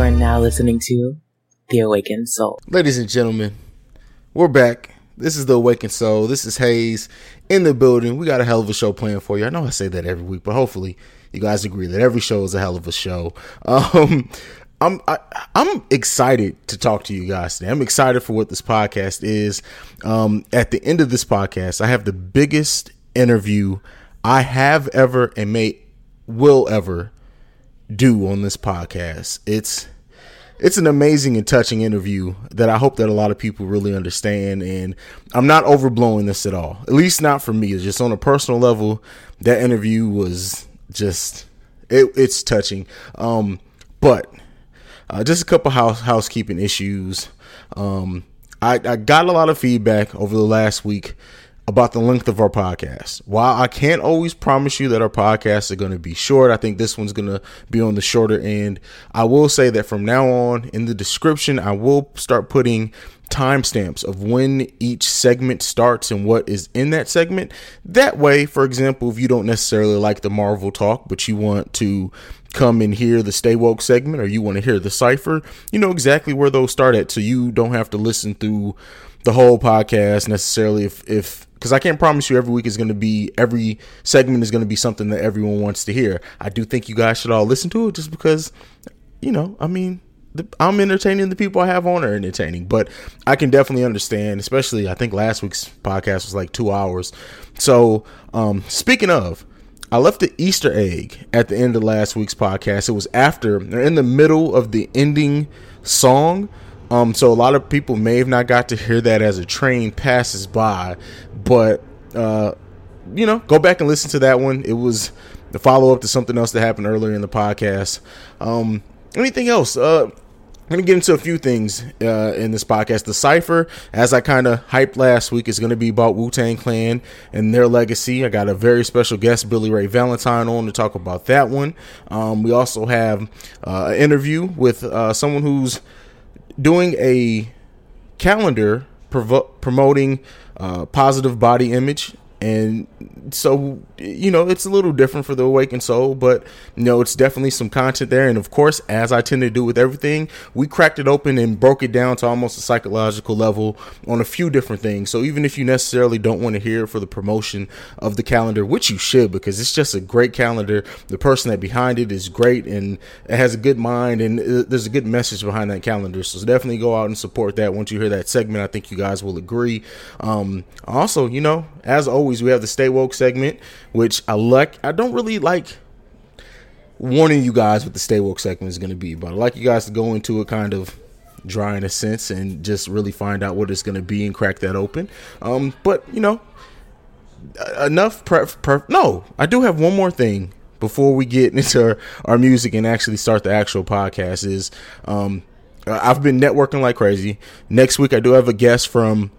are now listening to The Awakened Soul. Ladies and gentlemen, we're back. This is The Awakened Soul. This is Hayes in the building. We got a hell of a show planned for you. I know I say that every week, but hopefully you guys agree that every show is a hell of a show. Um, I'm I, am i am excited to talk to you guys today. I'm excited for what this podcast is. Um, at the end of this podcast, I have the biggest interview I have ever and may will ever do on this podcast. It's it's an amazing and touching interview that I hope that a lot of people really understand. And I'm not overblowing this at all, at least not for me. It's just on a personal level. That interview was just it, it's touching. Um, but uh, just a couple house housekeeping issues. Um, I, I got a lot of feedback over the last week about the length of our podcast. While I can't always promise you that our podcasts are going to be short, I think this one's going to be on the shorter end. I will say that from now on in the description, I will start putting timestamps of when each segment starts and what is in that segment. That way, for example, if you don't necessarily like the Marvel talk, but you want to come and hear the Stay Woke segment or you want to hear the cipher, you know exactly where those start at. So you don't have to listen through the whole podcast necessarily if if because I can't promise you every week is going to be every segment is going to be something that everyone wants to hear. I do think you guys should all listen to it just because, you know, I mean, the, I'm entertaining. The people I have on are entertaining, but I can definitely understand. Especially, I think last week's podcast was like two hours. So, um, speaking of, I left the Easter egg at the end of last week's podcast. It was after, or in the middle of the ending song. Um, so a lot of people may have not got to hear that as a train passes by, but uh, you know, go back and listen to that one. It was the follow up to something else that happened earlier in the podcast. Um, anything else? Uh, I'm gonna get into a few things uh, in this podcast. The cipher, as I kind of hyped last week, is to be about Wu Tang Clan and their legacy. I got a very special guest, Billy Ray Valentine, on to talk about that one. Um, we also have uh, an interview with uh, someone who's doing a calendar provo- promoting uh, positive body image. And so you know it's a little different for the awakened soul but you know it's definitely some content there. And of course as i tend to do with everything we cracked it open and broke it down to almost a psychological level on a few different things. So even if you necessarily don't want to hear for the promotion of the calendar which you should because it's just a great calendar. The person that behind it is great and it has a good mind and uh, there's a good message behind that calendar. So definitely go out and support that once you hear that segment. I think you guys will agree. Um also you know as always, we have the Stay Woke segment, which I like. I don't really like warning you guys what the Stay Woke segment is going to be, but I like you guys to go into it kind of dry in a sense and just really find out what it's going to be and crack that open. Um, but you know, enough prep. Prep. No, I do have one more thing before we get into our, our music and actually start the actual podcast. Is um, I've been networking like crazy. Next week, I do have a guest from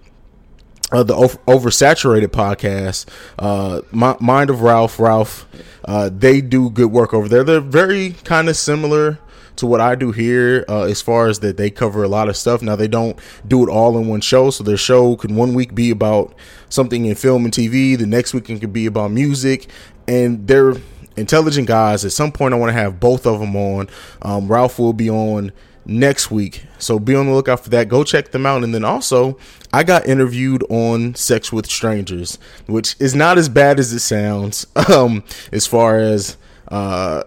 uh, the over- oversaturated podcast, uh, Mind of Ralph, Ralph, uh, they do good work over there. They're very kind of similar to what I do here, uh, as far as that they cover a lot of stuff. Now they don't do it all in one show, so their show can one week be about something in film and TV, the next week it could be about music, and they're intelligent guys. At some point, I want to have both of them on. Um, Ralph will be on next week. So be on the lookout for that. Go check them out. And then also, I got interviewed on Sex with Strangers, which is not as bad as it sounds. Um, as far as uh,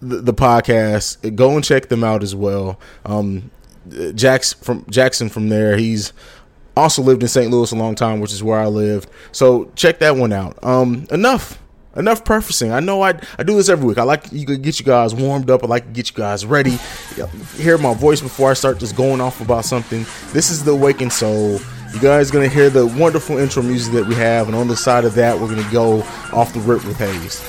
the, the podcast, go and check them out as well. Um, Jackson from Jackson from there, he's also lived in St. Louis a long time, which is where I lived. So check that one out. Um, enough enough prefacing. I know I I do this every week. I like you to get you guys warmed up. I like to get you guys ready. Hear my voice before I start just going off about something. This is the Awakened Soul. You guys gonna hear the wonderful intro music that we have, and on the side of that, we're gonna go off the rip with Hayes.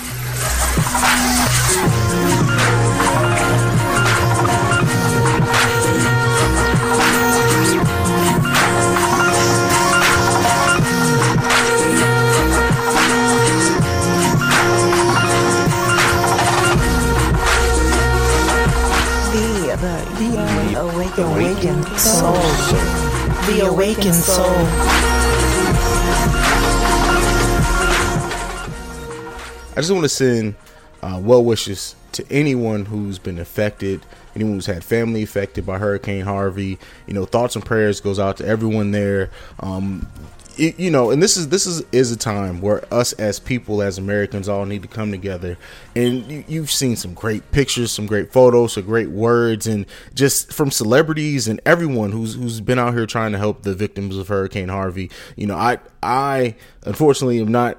Awakened soul. The awakened soul. I just want to send uh, well wishes to anyone who's been affected, anyone who's had family affected by Hurricane Harvey. You know, thoughts and prayers goes out to everyone there. Um, you know, and this is this is is a time where us as people, as Americans, all need to come together. And you, you've seen some great pictures, some great photos, some great words, and just from celebrities and everyone who's who's been out here trying to help the victims of Hurricane Harvey. You know, I I unfortunately am not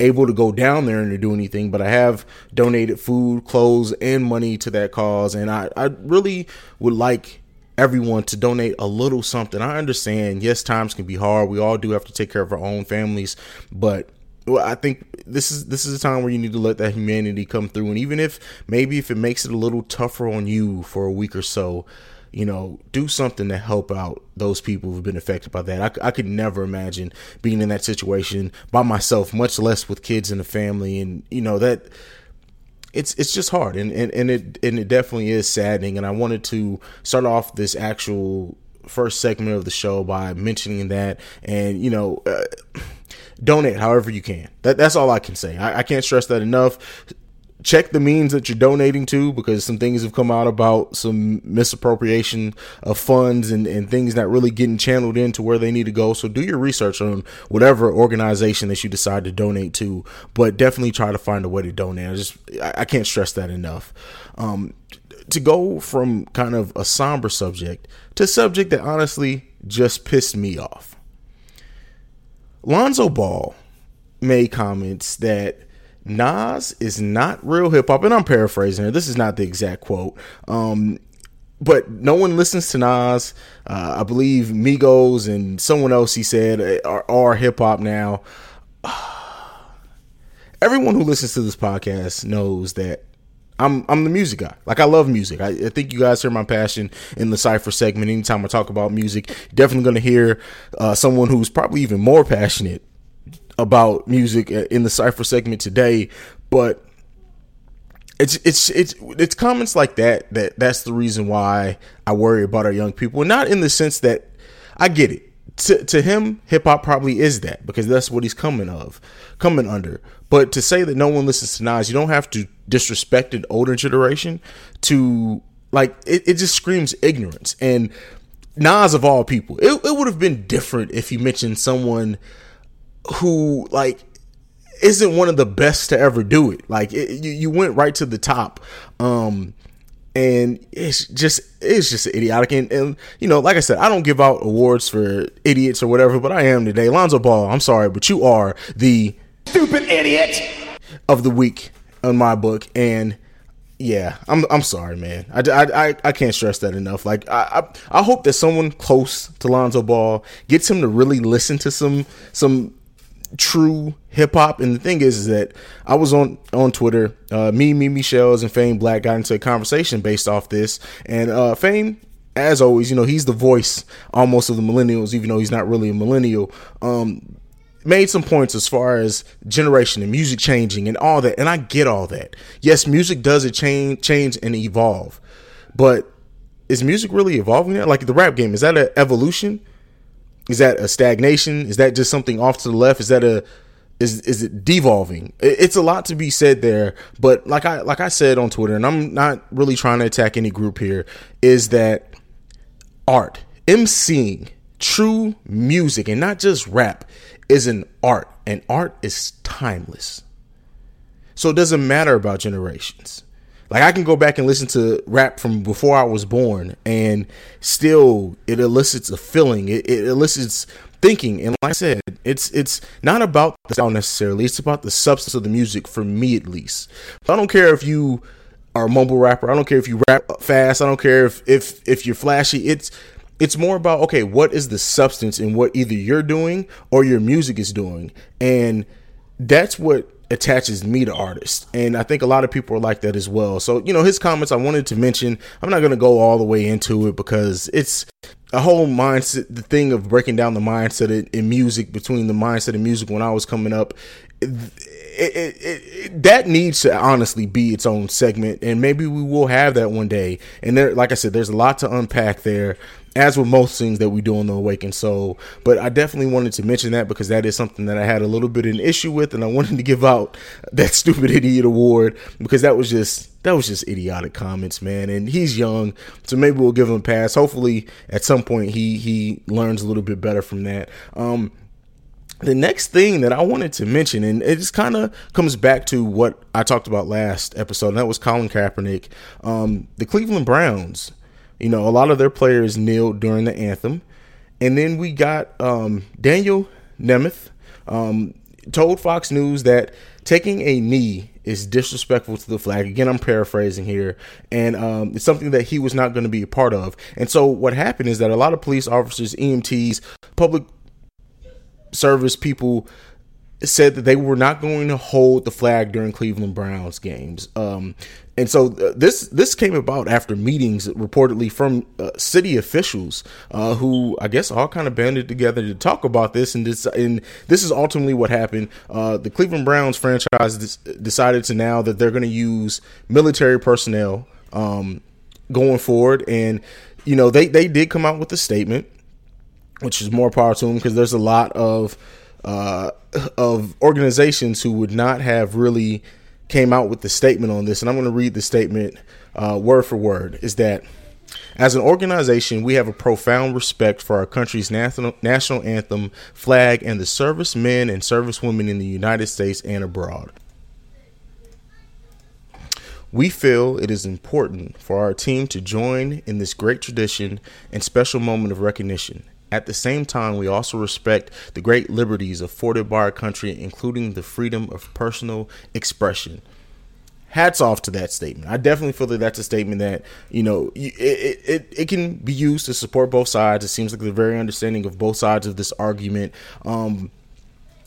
able to go down there and to do anything, but I have donated food, clothes, and money to that cause, and I I really would like everyone to donate a little something. I understand, yes, times can be hard. We all do have to take care of our own families, but I think this is this is a time where you need to let that humanity come through, and even if maybe if it makes it a little tougher on you for a week or so, you know, do something to help out those people who've been affected by that. I, I could never imagine being in that situation by myself, much less with kids in the family, and you know that it's it's just hard. And, and, and it and it definitely is saddening. And I wanted to start off this actual first segment of the show by mentioning that and you know uh, donate however you can. That that's all I can say. I, I can't stress that enough check the means that you're donating to because some things have come out about some misappropriation of funds and, and things not really getting channeled into where they need to go. So do your research on whatever organization that you decide to donate to, but definitely try to find a way to donate. I just I, I can't stress that enough. Um, to go from kind of a somber subject to subject that honestly just pissed me off. Lonzo Ball made comments that Nas is not real hip hop, and I'm paraphrasing it. This is not the exact quote. Um, but no one listens to Nas. Uh, I believe Migos and someone else he said are, are hip hop now. Everyone who listens to this podcast knows that I'm I'm the music guy. Like I love music. I, I, think you guys hear my passion in the cipher segment. Anytime I talk about music, definitely going to hear uh, someone who's probably even more passionate about music in the cipher segment today, but it's it's it's it's comments like that that that's the reason why I worry about our young people. Not in the sense that I get it. To to him, hip hop probably is that because that's what he's coming of, coming under. But to say that no one listens to Nas, you don't have to disrespect an older generation to like it, it just screams ignorance. And Nas of all people, it, it would have been different if he mentioned someone who like isn't one of the best to ever do it. Like it, you, you went right to the top. Um, and it's just it's just idiotic. And, and, you know like i said i don't give out awards for idiots or whatever but i am today. Lonzo ball i'm sorry but you are the stupid idiot! of the week in my book. And yeah i'm i'm sorry man. I i i, can't stress that enough. Like I, I i hope that someone close to lonzo ball gets him to really listen to some some true hip hop. And the thing is, is that I was on on Twitter. Uh, me, me, Michelle's, and Fame Black got into a conversation based off this. And uh, Fame, as always, you know, he's the voice almost of the millennials, even though he's not really a millennial. Um, made some points as far as generation and music changing and all that. And I get all that. Yes, music does it change, change and evolve, but is music really evolving? There? Like the rap game, is that an evolution? Is that a stagnation? Is that just something off to the left? Is that a is is it devolving? It's a lot to be said there, but like I like I said on Twitter, and I'm not really trying to attack any group here, is that art, emceeing, true music, and not just rap, is an art, and art is timeless. So it doesn't matter about generations. Like I can go back and listen to rap from before I was born, and still it elicits a feeling. It, it elicits thinking. And like I said, it's it's not about the sound necessarily. It's about the substance of the music for me at least. I don't care if you are a mumble rapper. I don't care if you rap fast. I don't care if if if you're flashy. It's it's more about okay, what is the substance in what either you're doing or your music is doing, and that's what attaches me to artists. And I think a lot of people are like that as well. So, you know, his comments I wanted to mention. I'm not going to go all the way into it because it's a whole mindset, the thing of breaking down the mindset in, in music between the mindset of music when I was coming up. It, it, it, that needs to honestly be its own segment, and maybe we will have that one day. And there, like I said, there's a lot to unpack there as with most things that we do on the Awakened Soul. But I definitely wanted to mention that because that is something that I had a little bit of an issue with, and I wanted to give out that stupid idiot award because that was just that was just idiotic comments, man. And he's young, so maybe we'll give him a pass. Hopefully, at some point, he he learns a little bit better from that. Um, the next thing that I wanted to mention, and it just kind of comes back to what I talked about last episode, and that was Colin Kaepernick. Um, the Cleveland Browns, you know, a lot of their players kneeled during the anthem. And then we got um, Daniel Nemeth um, told Fox News that taking a knee is disrespectful to the flag. Again, I'm paraphrasing here, and um, it's something that he was not going to be a part of. And so, what happened is that a lot of police officers, EMTs, public service people said that they were not going to hold the flag during Cleveland Browns games. Um, and so uh, this this came about after meetings reportedly from uh, city officials uh, who I guess all kind of banded together to talk about this and this and this is ultimately what happened. Uh, the Cleveland Browns franchise decided to now that they're going to use military personnel um, going forward, and you know they they did come out with a statement, which is more power to them because there's a lot of uh, of organizations who would not have really came out with the statement on this, and I'm going to read the statement uh, word for word. Is that as an organization, we have a profound respect for our country's national national anthem, flag, and the servicemen and servicewomen in the United States and abroad. We feel it is important for our team to join in this great tradition and special moment of recognition at the same time, we also respect the great liberties afforded by our country, including the freedom of personal expression. Hats off to that statement. I definitely feel that that's a statement that you know it, it, it can be used to support both sides. It seems like they're very understanding of both sides of this argument, um,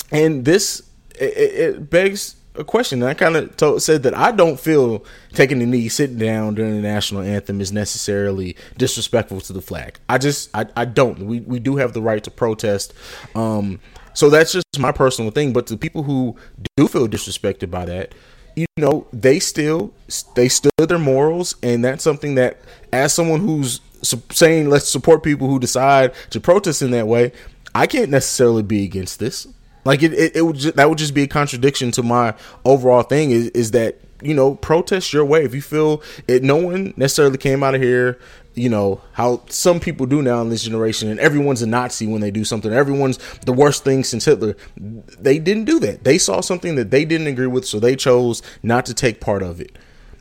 and this it, it begs a question. I kind of said that I don't feel taking the knee, sitting down during the national anthem is necessarily disrespectful to the flag. I just, I, I don't. We, we do have the right to protest. Um, so that's just my personal thing. But to people who do feel disrespected by that, you know, they still they stood their morals, and that's something that, as someone who's saying let's support people who decide to protest in that way, I can't necessarily be against this. Like it, it, it would just, that would just be a contradiction to my overall thing. Is is that you know protest your way if you feel it. No one necessarily came out of here. You know how some people do now in this generation, and everyone's a Nazi when they do something. Everyone's the worst thing since Hitler. They didn't do that. They saw something that they didn't agree with, so they chose not to take part of it.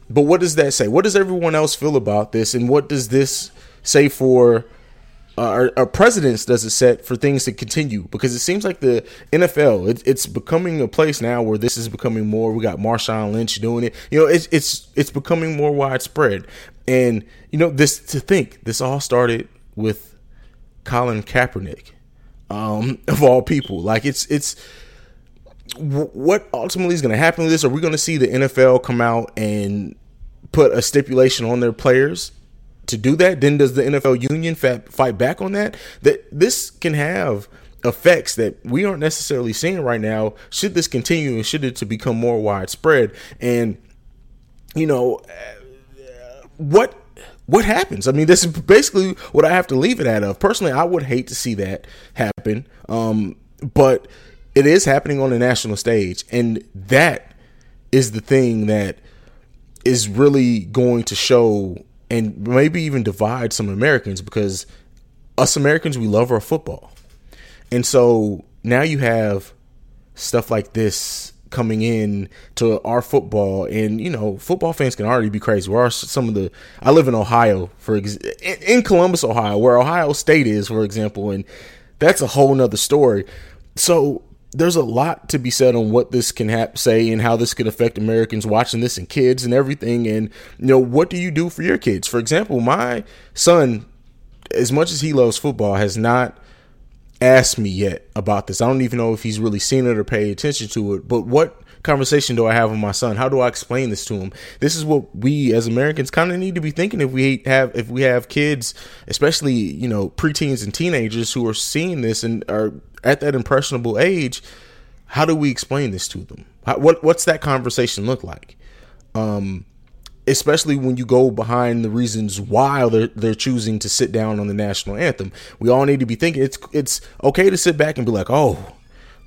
But what does that say? What does everyone else feel about this, and what does this say for uh, our, precedence does it set for things to continue? Because it seems like the NFL, it, it's becoming a place now where this is becoming more. We got Marshawn Lynch doing it. You know, it's it's it's becoming more widespread. And you know, this to think this all started with Colin Kaepernick, um, of all people. Like it's it's what ultimately is going to happen with this? Are we going to see the NFL come out and put a stipulation on their players to do that, then does the NFL union fight back on that? That this can have effects that we aren't necessarily seeing right now. Should this continue and should it to become more widespread? And you know, what what happens? I mean, this is basically what I have to leave it at. Of personally, I would hate to see that happen, um, but it is happening on the national stage, and that is the thing that is really going to show and maybe even divide some Americans because us Americans we love our football. And so now you have stuff like this coming in to our football and you know football fans can already be crazy where are some of the i live in ohio for ex- in columbus ohio where ohio state is for example and that's a whole nother story so there's a lot to be said on what this can ha- say and how this could affect Americans watching this and kids and everything. And, you know, what do you do for your kids? For example, my son, as much as he loves football, has not asked me yet about this. I don't even know if he's really seen it or paid attention to it. But what conversation do I have with my son? How do I explain this to him? This is what we as Americans kind of need to be thinking if we have if we have kids, especially you know preteens and teenagers who are seeing this and are at that impressionable age, how do we explain this to them? How, what what's that conversation look like? Um, especially when you go behind the reasons why they're they're choosing to sit down on the national anthem. We all need to be thinking it's it's okay to sit back and be like, "Oh,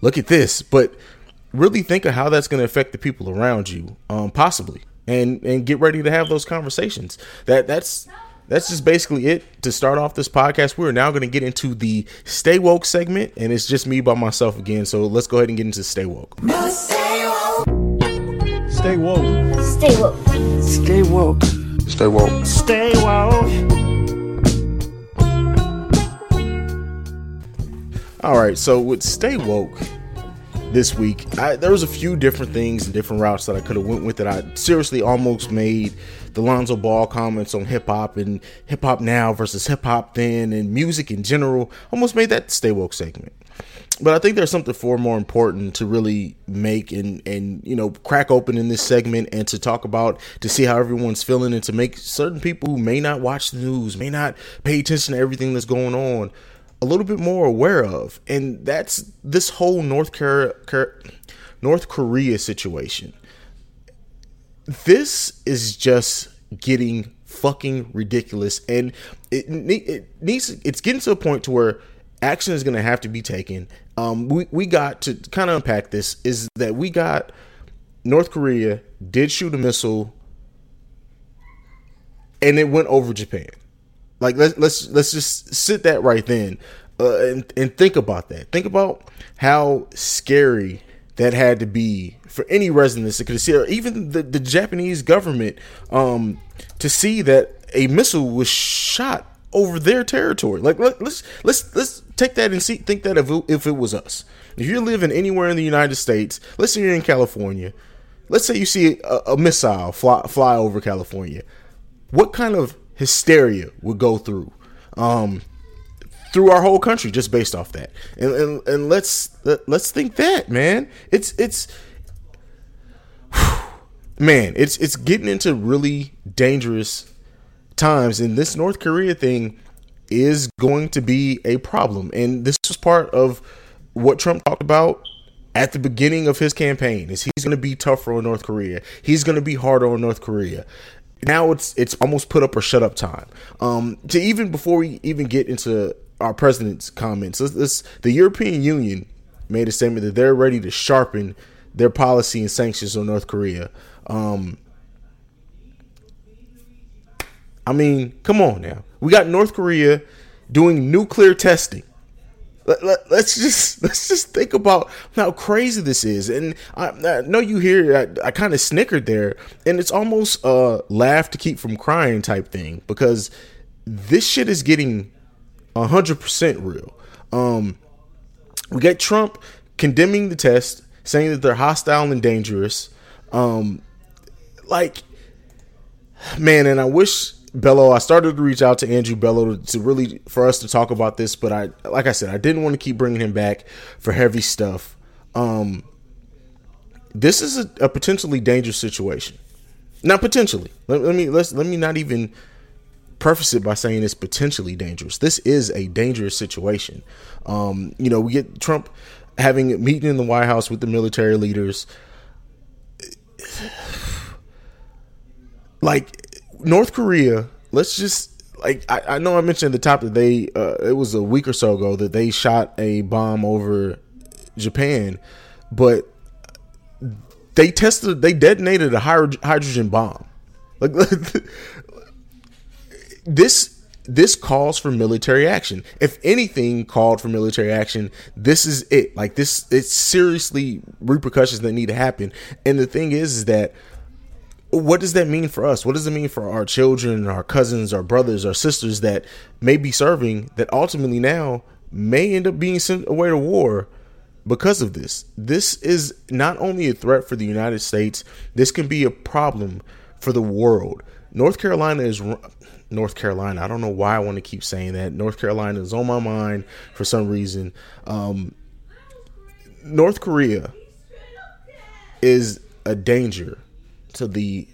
look at this," but really think of how that's going to affect the people around you, um, possibly. and and get ready to have those conversations. That that's that's just basically it to start off this podcast. We're now going to get into the Stay Woke segment, and it's just me by myself again. So let's go ahead and get into Stay Woke. Stay woke. Stay woke. Stay woke. Stay woke. Stay woke. Stay woke. All right, so with Stay Woke this week, I, there was a few different things and different routes that I could have went with. That I seriously almost made the Lonzo Ball comments on hip hop and hip hop now versus hip hop then and music in general. Almost made that Stay Woke segment. But I think there's something far more important to really make and and you know crack open in this segment and to talk about to see how everyone's feeling and to make certain people who may not watch the news, may not pay attention to everything that's going on, a little bit more aware of. And that's this whole North Korea North Korea situation. This is just getting fucking ridiculous and it, it needs it's getting to a point to where action is going to have to be taken. Um, we, we got to kind of unpack this is that we got North Korea did shoot a missile and it went over Japan. Like let's let's let's just sit that right then uh, and and think about that. Think about how scary that had to be for any residents see, or even the, the Japanese government, um, to see that a missile was shot over their territory. Like let, us let's let's take that and see think that if it, if it was us, if you're living anywhere in the United States, let's say you're in California, let's say you see a, a missile fly fly over California, what kind of hysteria would go through? Um, through our whole country just based off that and and, and let's let, let's think that man it's it's man it's it's getting into really dangerous times and this north korea thing is going to be a problem. And this was part of what trump talked about at the beginning of his campaign is he's going to be tougher on north korea. He's going to be harder on north korea. Now it's it's almost put up or shut up time. Um to even before we even get into our president's comments. Let's, the European Union made a statement that they're ready to sharpen their policy and sanctions on North Korea. Um, I mean, come on now. We got North Korea doing nuclear testing. Let, let, let's just let's just think about how crazy this is. And I, I know you hear I, I kind of snickered there, and it's almost a laugh to keep from crying type thing because this shit is getting hundred percent real. Um, we get Trump condemning the test, saying that they're hostile and dangerous. Um, like, man, and I wish Bello. I started to reach out to Andrew Bello to, to, really for us to talk about this, but I, like I said, I didn't want to keep bringing him back for heavy stuff. Um, this is a, a potentially dangerous situation. Not potentially. Let, let me let's let me not even preface it by saying it's potentially dangerous. This is a dangerous situation. Um, you know, we get Trump having a meeting in the White House with the military leaders. Like North Korea, let's just like I, I know I mentioned at the top that they uh, it was a week or so ago that they shot a bomb over Japan, but they tested they detonated a hydrogen bomb. Like this this calls for military action. If anything called for military action, this is it. Like this, it's seriously repercussions that need to happen. And the thing is, is that what does that mean for us? What does it mean for our children, our cousins, our brothers, our sisters that may be serving that ultimately now may end up being sent away to war because of this? This is not only a threat for the United States, this can be a problem for the world. North Carolina is North Carolina. I don't know why I want to keep saying that. North Carolina is on my mind for some reason. Um, North Korea is a danger to the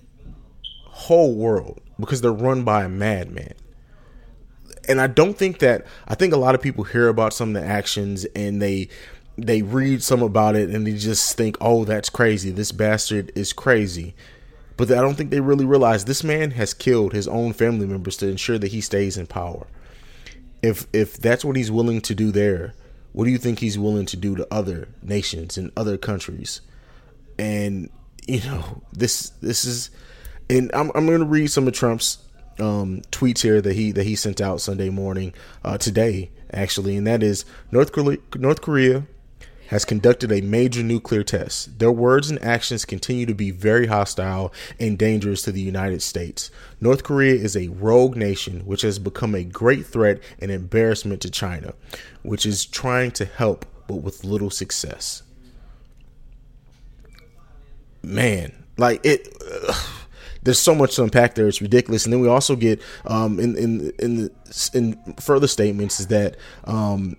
whole world because they're run by a madman. And I don't think that I think a lot of people hear about some of the actions and they they read some about it and they just think, "Oh, that's crazy. This bastard is crazy." But I don't think they really realize this man has killed his own family members to ensure that he stays in power. If if that's what he's willing to do there, what do you think he's willing to do to other nations and other countries? And you know, this this is and I'm I'm going to read some of Trump's um, tweets here that he that he sent out Sunday morning uh, today actually, and that is North Korea, North Korea has conducted a major nuclear test. Their words and actions continue to be very hostile and dangerous to the United States. North Korea is a rogue nation which has become a great threat and embarrassment to China, which is trying to help but with little success. Man, like it. there's so much to unpack there. It's ridiculous. And then we also get um, in in in the, in further statements is that um,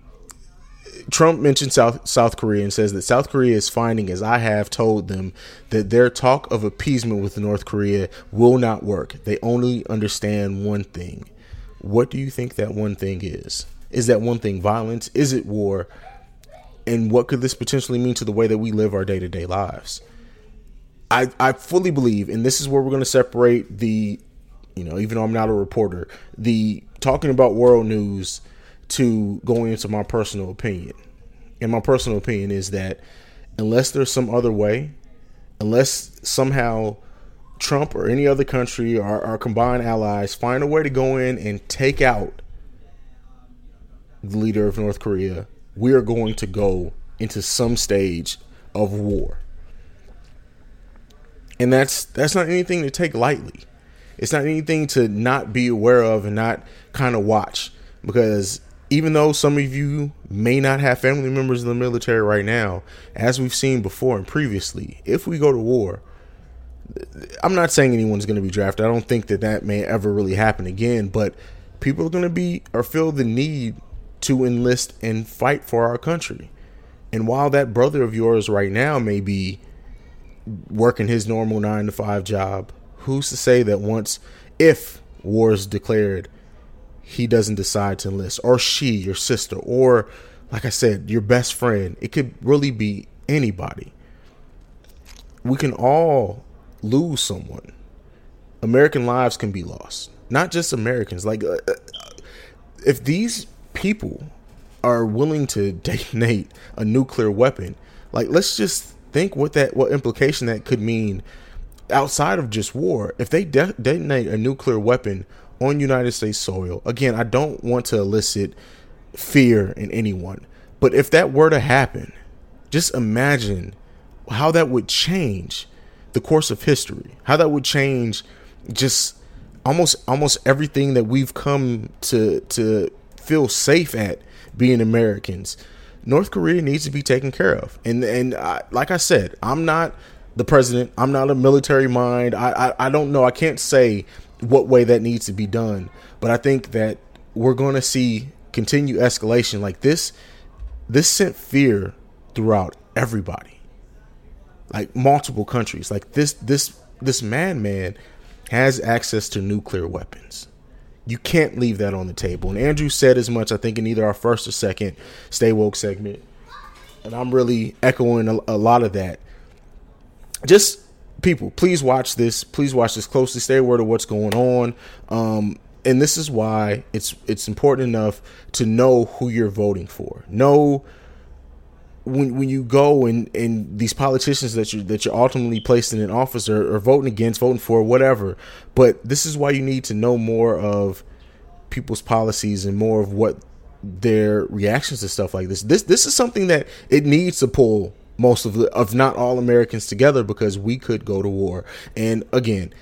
Trump mentioned South South Korea and says that South Korea is finding, as I have told them, that their talk of appeasement with North Korea will not work. They only understand one thing. What do you think that one thing is? Is that one thing violence? Is it war? And what could this potentially mean to the way that we live our day to day lives? I, I fully believe, and this is where we're going to separate the, you know, even though I'm not a reporter, the talking about world news to going into my personal opinion. And my personal opinion is that unless there's some other way, unless somehow Trump or any other country or our combined allies find a way to go in and take out the leader of North Korea, we are going to go into some stage of war and that's that's not anything to take lightly. It's not anything to not be aware of and not kind of watch because even though some of you may not have family members in the military right now, as we've seen before and previously, if we go to war, I'm not saying anyone's going to be drafted. I don't think that that may ever really happen again, but people are going to be or feel the need to enlist and fight for our country. And while that brother of yours right now may be working his normal nine to five job, who's to say that once, if war is declared, he doesn't decide to enlist, or she, your sister, or like I said, your best friend? It could really be anybody. We can all lose someone. American lives can be lost, not just Americans. Like, uh, uh if these people are willing to detonate a nuclear weapon, like, let's just think what that what implication that could mean outside of just war. If they de- detonate a nuclear weapon on United States soil, again, I don't want to elicit fear in anyone, but if that were to happen, just imagine how that would change the course of history. How that would change just almost almost everything that we've come to to feel safe at being Americans. North Korea needs to be taken care of. And and I, like I said, I'm not the president. I'm not a military mind. I, I I don't know. I can't say what way that needs to be done. But I think that we're going to see continued escalation like this. This sent fear throughout everybody, like multiple countries. Like this this this madman has access to nuclear weapons. You can't leave that on the table. And Andrew said as much, I think, in either our first or second Stay Woke segment. And I'm really echoing a, a lot of that. Just people, please watch this. Please watch this closely. Stay aware of what's going on. Um, and this is why it's it's important enough to know who you're voting for. Know when when you go and and these politicians that you that you're ultimately placing in office or, voting against, voting for, whatever. But this is why you need to know more of people's policies and more of what their reactions to stuff like this. This this is something that it needs to pull most of the of not all Americans together because we could go to war. And again,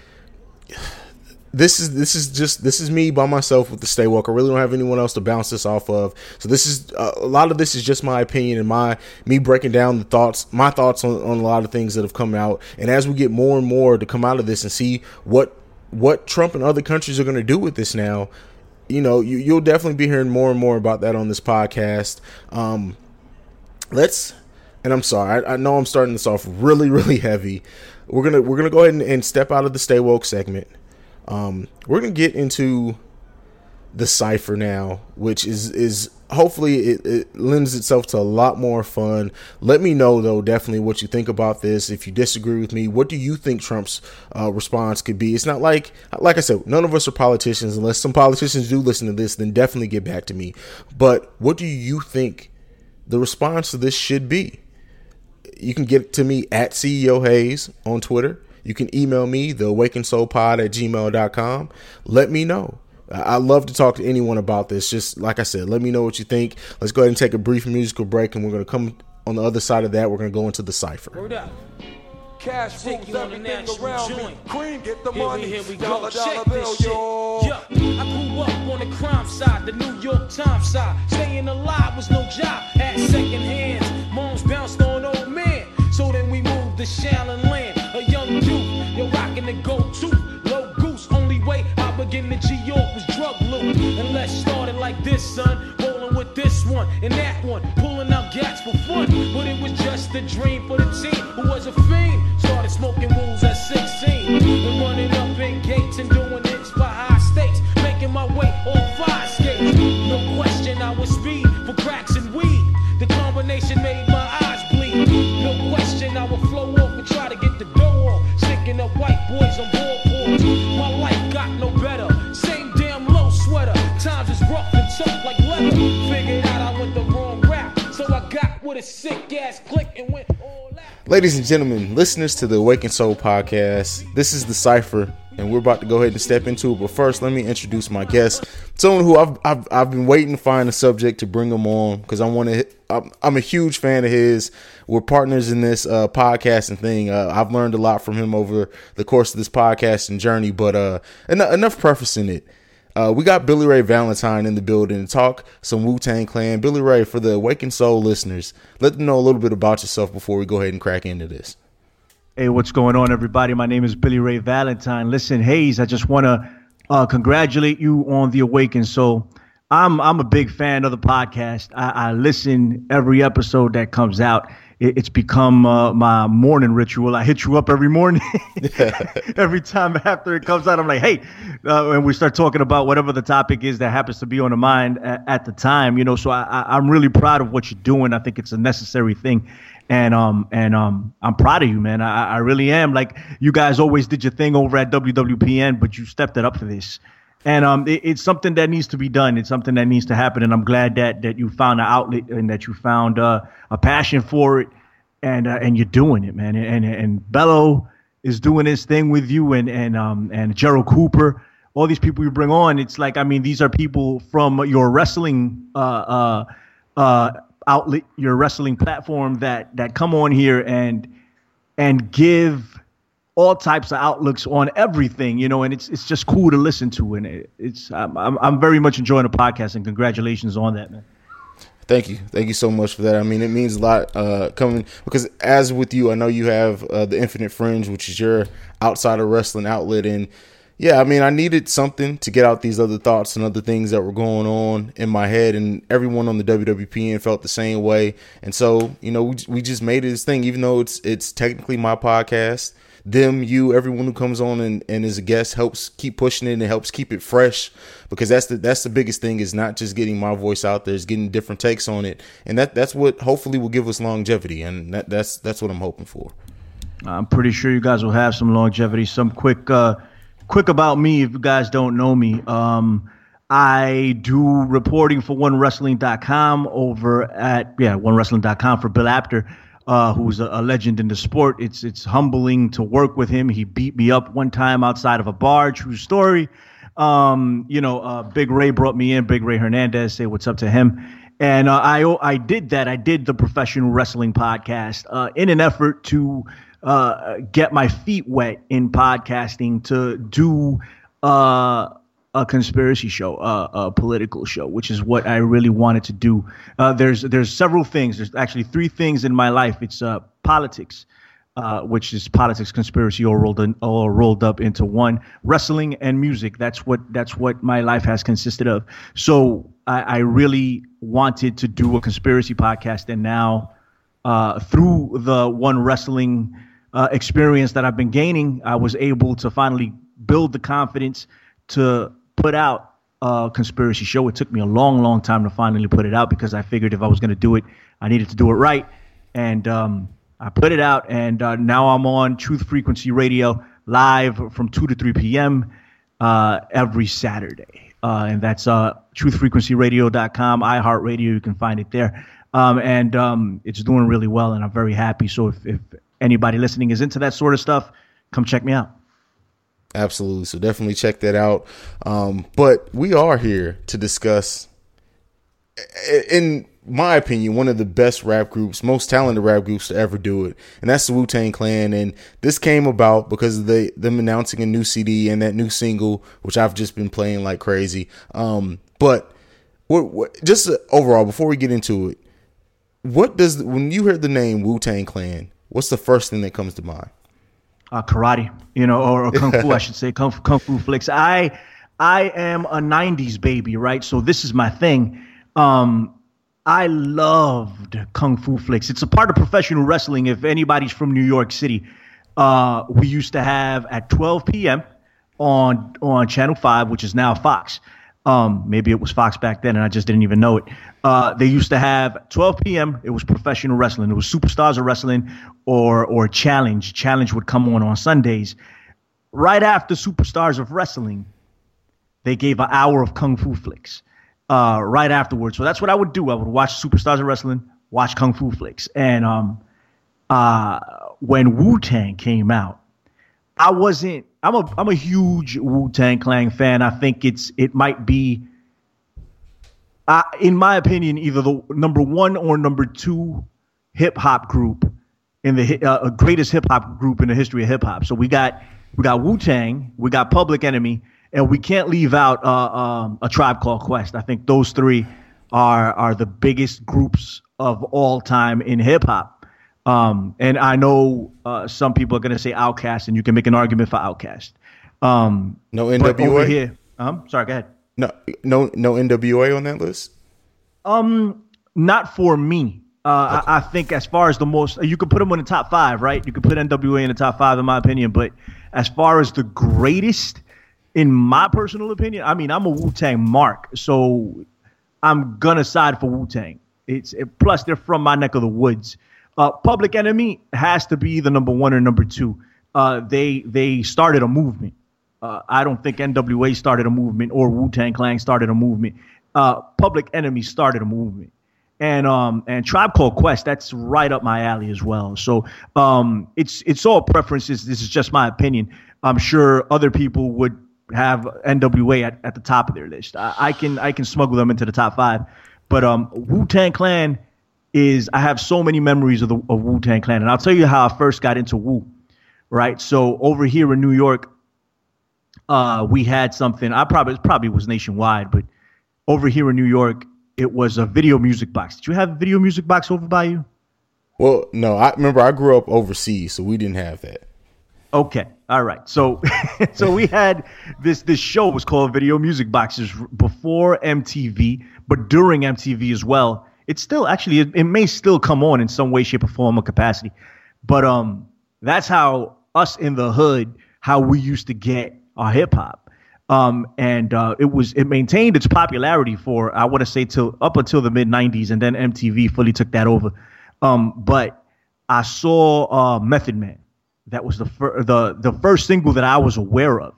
this is this is just this is me by myself with the stay woke. I really don't have anyone else to bounce this off of. So this is uh, a lot of this is just my opinion and my me breaking down the thoughts, my thoughts on, on a lot of things that have come out. And as we get more and more to come out of this and see what what Trump and other countries are going to do with this now, you know, you, you'll definitely be hearing more and more about that on this podcast. Um, let's and I'm sorry, I, I, know I'm starting this off really, really heavy. We're gonna we're gonna go ahead and, and step out of the stay woke segment. Um, we're gonna get into the cipher now, which is is hopefully it, it, lends itself to a lot more fun. Let me know though, definitely what you think about this. If you disagree with me, what do you think Trump's uh, response could be? It's not like like I said, none of us are politicians. Unless some politicians do listen to this, then definitely get back to me. But what do you think the response to this should be? You can get to me at CEO Hayes on Twitter. you can email me, the awakened soul pod at gmail.com. Let me know. I love to talk to anyone about this. Just like I said, let me know what you think. Let's go ahead and take a brief musical break, and we're going to come on the other side of that. We're going to go into the cipher. Cash Take rules you on the everything around joint. me. Cream, get the Here we, here we go. dollar Check bill, this shit. yo. Yeah, I grew up on the crime side, the New York Times side. Staying alive was no job. Had second hands. Bounced on old man. So then we moved to Shallon Land. A young youth, you're rocking the go-to. Low goose, only way I begin to G-York was drug loot. And let's start it like this, son. Rolling with this one and that one. Pulling out gats for fun. But it was just a dream for the team who was a fiend. Started smoking rules at 16. And running up in gates and boys on ballboards. My life got no better. Same damn low sweater. Times is rough and tough like leather. Figured out I went the wrong route. So I got with a sick ass click and went all out. Ladies and gentlemen, listeners to the Awakened Soul podcast, this is the Cipher, and we're about to go ahead and step into it. But first, let me introduce my guest, someone who I've I've, I've been waiting to find a subject to bring him on because I want to. I'm, I'm a huge fan of his. We're partners in this uh, podcasting thing. Uh, I've learned a lot from him over the course of this podcasting journey. But uh, en- enough prefacing it. Uh, we got Billy Ray Valentine in the building to talk some Wu Tang Clan. Billy Ray, for the Awakened Soul listeners, let them know a little bit about yourself before we go ahead and crack into this. Hey, what's going on, everybody? My name is Billy Ray Valentine. Listen, Hayes, I just want to uh, congratulate you on the Awakened Soul. I'm I'm a big fan of the podcast. I, I listen every episode that comes out. It, it's become uh, my morning ritual. I hit you up every morning. every time after it comes out, I'm like, hey, uh, and we start talking about whatever the topic is that happens to be on the mind at, at the time. You know, so I, I, I'm really proud of what you're doing. I think it's a necessary thing and um and um I'm proud of you, man. I, I really am. Like you guys always did your thing over at WWPN, but you stepped it up for this, and um it, it's something that needs to be done. It's something that needs to happen, and I'm glad that that you found an outlet and that you found uh, a passion for it, and uh, and you're doing it, man. And and Bello is doing his thing with you, and and um and Gerald Cooper. All these people you bring on, it's like I mean, these are people from your wrestling uh, uh, uh, outlet, your wrestling platform that that come on here and and give all types of outlooks on everything, you know, and it's it's just cool to listen to, and it, it's I'm, I'm I'm very much enjoying the podcast, and congratulations on that, man. Thank you, thank you so much for that. I mean, it means a lot uh, coming because as with you, I know you have uh, the Infinite Fringe, which is your outside of wrestling outlet, and yeah, I mean, I needed something to get out these other thoughts and other things that were going on in my head, and everyone on the WWPN felt the same way. And so, you know, we, we just made it this thing, even though it's it's technically my podcast. Them, you, everyone who comes on and, and is a guest helps keep pushing it and helps keep it fresh because that's the that's the biggest thing is not just getting my voice out there, is getting different takes on it, and that that's what hopefully will give us longevity, and that that's that's what I'm hoping for. I'm pretty sure you guys will have some longevity. Some quick, uh, quick about me if you guys don't know me. Um, I do reporting for OneWrestling.com over at yeah OneWrestling.com for Bill Apter, uh, who's a, a legend in the sport. It's it's humbling to work with him. He beat me up one time outside of a bar. True story. Um, you know, uh, Big Ray brought me in. Big Ray Hernandez. Say what's up to him. And uh, I I did that. I did the professional wrestling podcast uh, in an effort to uh, get my feet wet in podcasting to do uh, a conspiracy show, uh, a political show, which is what I really wanted to do. Uh, there's there's several things. There's actually three things in my life. It's uh, politics, uh, which is politics, conspiracy, all rolled in, all rolled up into one. Wrestling and music. That's what that's what my life has consisted of. So I, I really wanted to do a conspiracy podcast, and now uh, through the one wrestling uh, experience that I've been gaining, I was able to finally build the confidence to put out a conspiracy show. It took me a long, long time to finally put it out because I figured if I was going to do it, I needed to do it right. And um, I put it out, and uh, now I'm on Truth Frequency Radio live from 2 to 3 p.m. Uh, every Saturday. Uh, and that's uh, truthfrequencyradio.com, iHeartRadio. You can find it there. Um, and um, it's doing really well, and I'm very happy. So if, if anybody listening is into that sort of stuff, come check me out. Absolutely. So definitely check that out. Um, but we are here to discuss, in my opinion, one of the best rap groups, most talented rap groups to ever do it, and that's the Wu Tang Clan. And this came about because of them announcing a new CD and that new single, which I've just been playing like crazy. Um, but what, what, just overall, before we get into it, what does when you hear the name Wu Tang Clan, what's the first thing that comes to mind? Uh, karate, you know, or, or kung fu, I should say, kung, kung fu flicks. I I am a '90s baby, right? So this is my thing. Um, I loved kung fu flicks. It's a part of professional wrestling. If anybody's from New York City, uh, we used to have at 12 p.m. on on Channel Five, which is now Fox. Um, maybe it was Fox back then, and I just didn't even know it. Uh, they used to have 12 p.m. It was professional wrestling. It was Superstars of Wrestling or or Challenge. Challenge would come on on Sundays. Right after Superstars of Wrestling, they gave an hour of kung fu flicks. Uh, right afterwards, so that's what I would do. I would watch Superstars of Wrestling, watch kung fu flicks, and um, uh, when Wu Tang came out, I wasn't. I'm a I'm a huge Wu Tang Clan fan. I think it's it might be, uh, in my opinion, either the number one or number two hip hop group in the uh, greatest hip hop group in the history of hip hop. So we got we got Wu Tang, we got Public Enemy, and we can't leave out uh, um, a Tribe Called Quest. I think those three are are the biggest groups of all time in hip hop. Um, and I know uh, some people are going to say OutKast, and you can make an argument for OutKast. Um, no NWA. here, um, sorry, go ahead. No, no, no NWA on that list. Um, not for me. Uh, I, I think as far as the most, you could put them in the top five, right? You could put NWA in the top five, in my opinion. But as far as the greatest, in my personal opinion, I mean, I'm a Wu Tang mark, so I'm gonna side for Wu Tang. It's it, plus they're from my neck of the woods. Uh, Public Enemy has to be the number one or number two. Uh, they they started a movement. Uh, I don't think NWA started a movement or Wu Tang Clan started a movement. Uh, Public Enemy started a movement, and um and Tribe Called Quest that's right up my alley as well. So um it's it's all preferences. This is just my opinion. I'm sure other people would have NWA at, at the top of their list. I, I can I can smuggle them into the top five, but um Wu Tang Clan is I have so many memories of the of Wu Tang Clan, and I'll tell you how I first got into Wu. Right, so over here in New York, uh, we had something. I probably probably was nationwide, but over here in New York, it was a video music box. Did you have a video music box over by you? Well, no, I remember I grew up overseas, so we didn't have that. Okay. All right. So so we had this this show was called Video Music Boxes before MTV, but during MTV as well. It's still actually it, it may still come on in some way, shape, or form or capacity. But um that's how us in the hood, how we used to get our hip hop. Um, and uh, it was it maintained its popularity for I want to say till up until the mid '90s, and then MTV fully took that over. Um, but I saw uh, Method Man. That was the fir- the the first single that I was aware of,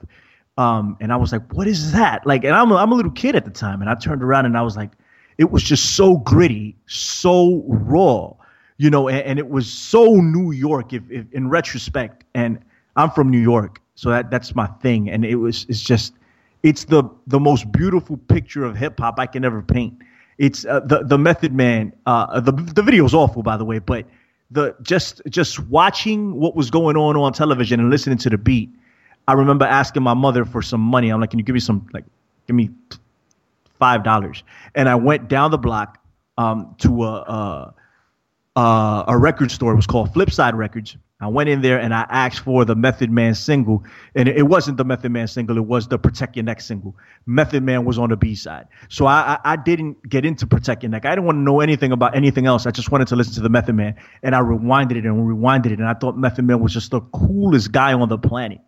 um, and I was like, "What is that?" Like, and I'm a, I'm a little kid at the time, and I turned around and I was like, "It was just so gritty, so raw." you know, and, and, it was so New York, if, if, in retrospect. And I'm from New York, so that that's my thing. And it was it's just it's the the most beautiful picture of hip hop I can ever paint. It's uh, the the Method Man. Uh, the the video is awful, by the way, but the just just watching what was going on on television and listening to the beat. I remember asking my mother for some money. I'm like, can you give me some like give me five dollars? And I went down the block um, to a. a a record store. It was called Flipside Records. I went in there and I asked for the Method Man single, and it wasn't the Method Man single. It was the Protect Your Neck single. Method Man was on the B side, so I, I, I didn't get into Protect Your Neck. I didn't want to know anything about anything else. I just wanted to listen to the Method Man, and I rewinded it and rewinded it, and I thought Method Man was just the coolest guy on the planet.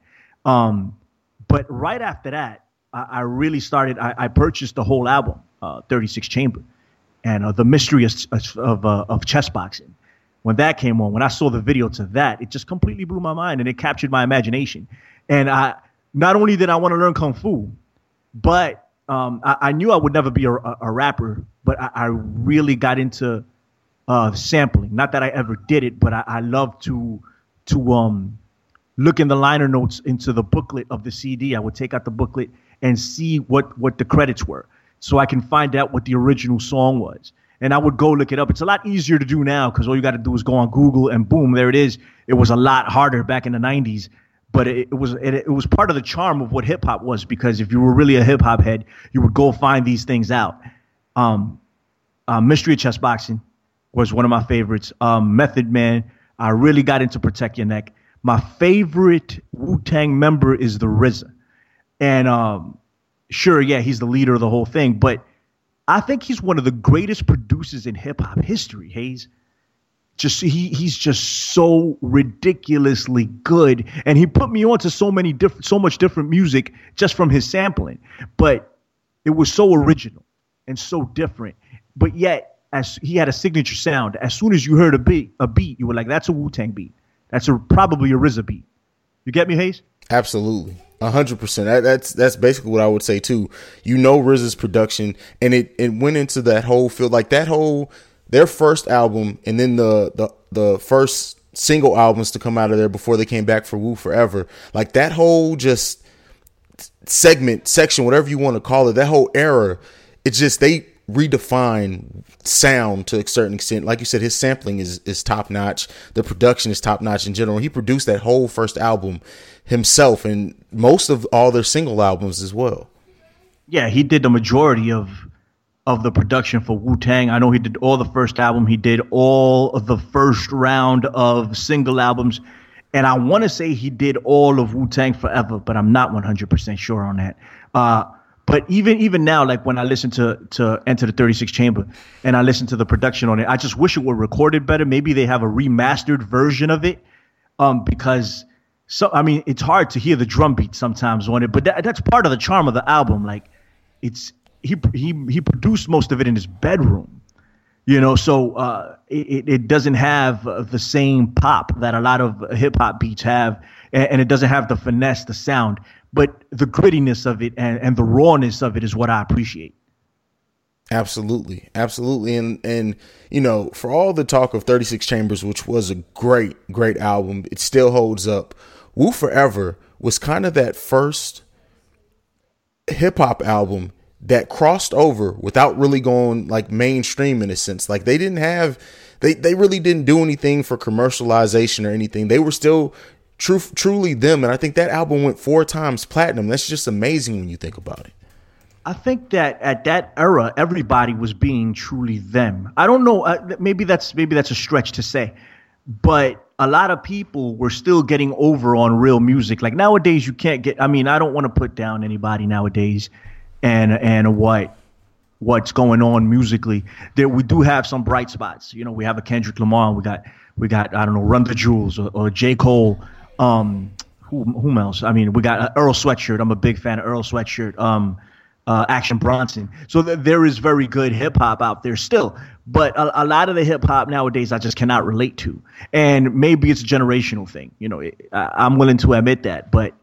Um, but right after that, I, I really started. I, I, purchased the whole album, uh, 36 Chamber and uh, the mystery of of, uh, of chess boxing. When that came on, when I saw the video to that, it just completely blew my mind and it captured my imagination. And I not only did I want to learn kung fu, but um, I, I, knew I would never be a, a rapper. But I, I, really got into uh, sampling. Not that I ever did it, but I, I love to to um look in the liner notes into the booklet of the CD. I would take out the booklet and see what what the credits were, so I can find out what the original song was. And I would go look it up. It's a lot easier to do now because all you got to do is go on Google and boom, there it is. It was a lot harder back in the '90s, but it, it was it, it was part of the charm of what hip hop was because if you were really a hip hop head, you would go find these things out. Um, uh, Mystery of Chess Boxing was one of my favorites. Um, Method Man, I really got into Protect Your Neck. My favorite Wu Tang member is the RZA, and um, sure, yeah, he's the leader of the whole thing, but I think he's one of the greatest producers in hip hop history. Haize, just he he's just so ridiculously good, and he put me onto so many different, so much different music just from his sampling, but it was so original and so different, but yet as he had a signature sound. As soon as you heard a beat, a beat, you were like, "That's a Wu Tang beat. That's a probably a RZA beat." You get me, Haize? Absolutely. Hundred percent. That, that's that's basically what I would say too. You know RZA's production, and it it went into that whole field, like that whole their first album, and then the the the first single albums to come out of there before they came back for Wu Forever. Like that whole just segment, section, whatever you want to call it, that whole era. It's just they redefine sound to a certain extent. Like you said, his sampling is is top notch. The production is top notch in general. He produced that whole first album himself, and most of all their single albums as well. Yeah, he did the majority of of the production for Wu Tang. I know he did all the first album. He did all of the first round of single albums. And I want to say he did all of Wu Tang Forever, but I'm not 100% sure on that. Uh, but even even now, like when I listen to to Enter the 36 Chamber and I listen to the production on it, I just wish it were recorded better. Maybe they have a remastered version of it, um, because so I mean it's hard to hear the drum beat sometimes on it, but that, that's part of the charm of the album. Like it's he he he produced most of it in his bedroom, you know, so uh, it it doesn't have the same pop that a lot of hip hop beats have, and, and it doesn't have the finesse, the sound but the grittiness of it and, and the rawness of it is what I appreciate. Absolutely, absolutely, and and you know, for all the talk of Thirty Six Chambers, which was a great, great album, it still holds up. Wu Forever was kind of that first hip hop album that crossed over without really going like mainstream in a sense. Like they didn't have, they they really didn't do anything for commercialization or anything. They were still truly them. And I think that album went four times platinum. That's just amazing when you think about it. I think that at that era, everybody was being truly them. I don't know. Uh, maybe that's maybe that's a stretch to say, but a lot of people were still getting over on real music. Like nowadays, you can't get. I mean, I don't want to put down anybody nowadays, and and what what's going on musically. There we do have some bright spots. You know, we have a Kendrick Lamar. We got we got I don't know Run the Jewels or, or J Cole um, who, whom else? I mean, we got uh, Earl Sweatshirt. I'm a big fan of Earl Sweatshirt. Um, uh, Action Bronson. So th- there is very good hip hop out there still, but a, a lot of the hip hop nowadays I just cannot relate to, and maybe it's a generational thing. You know, it, I, am willing to admit that. But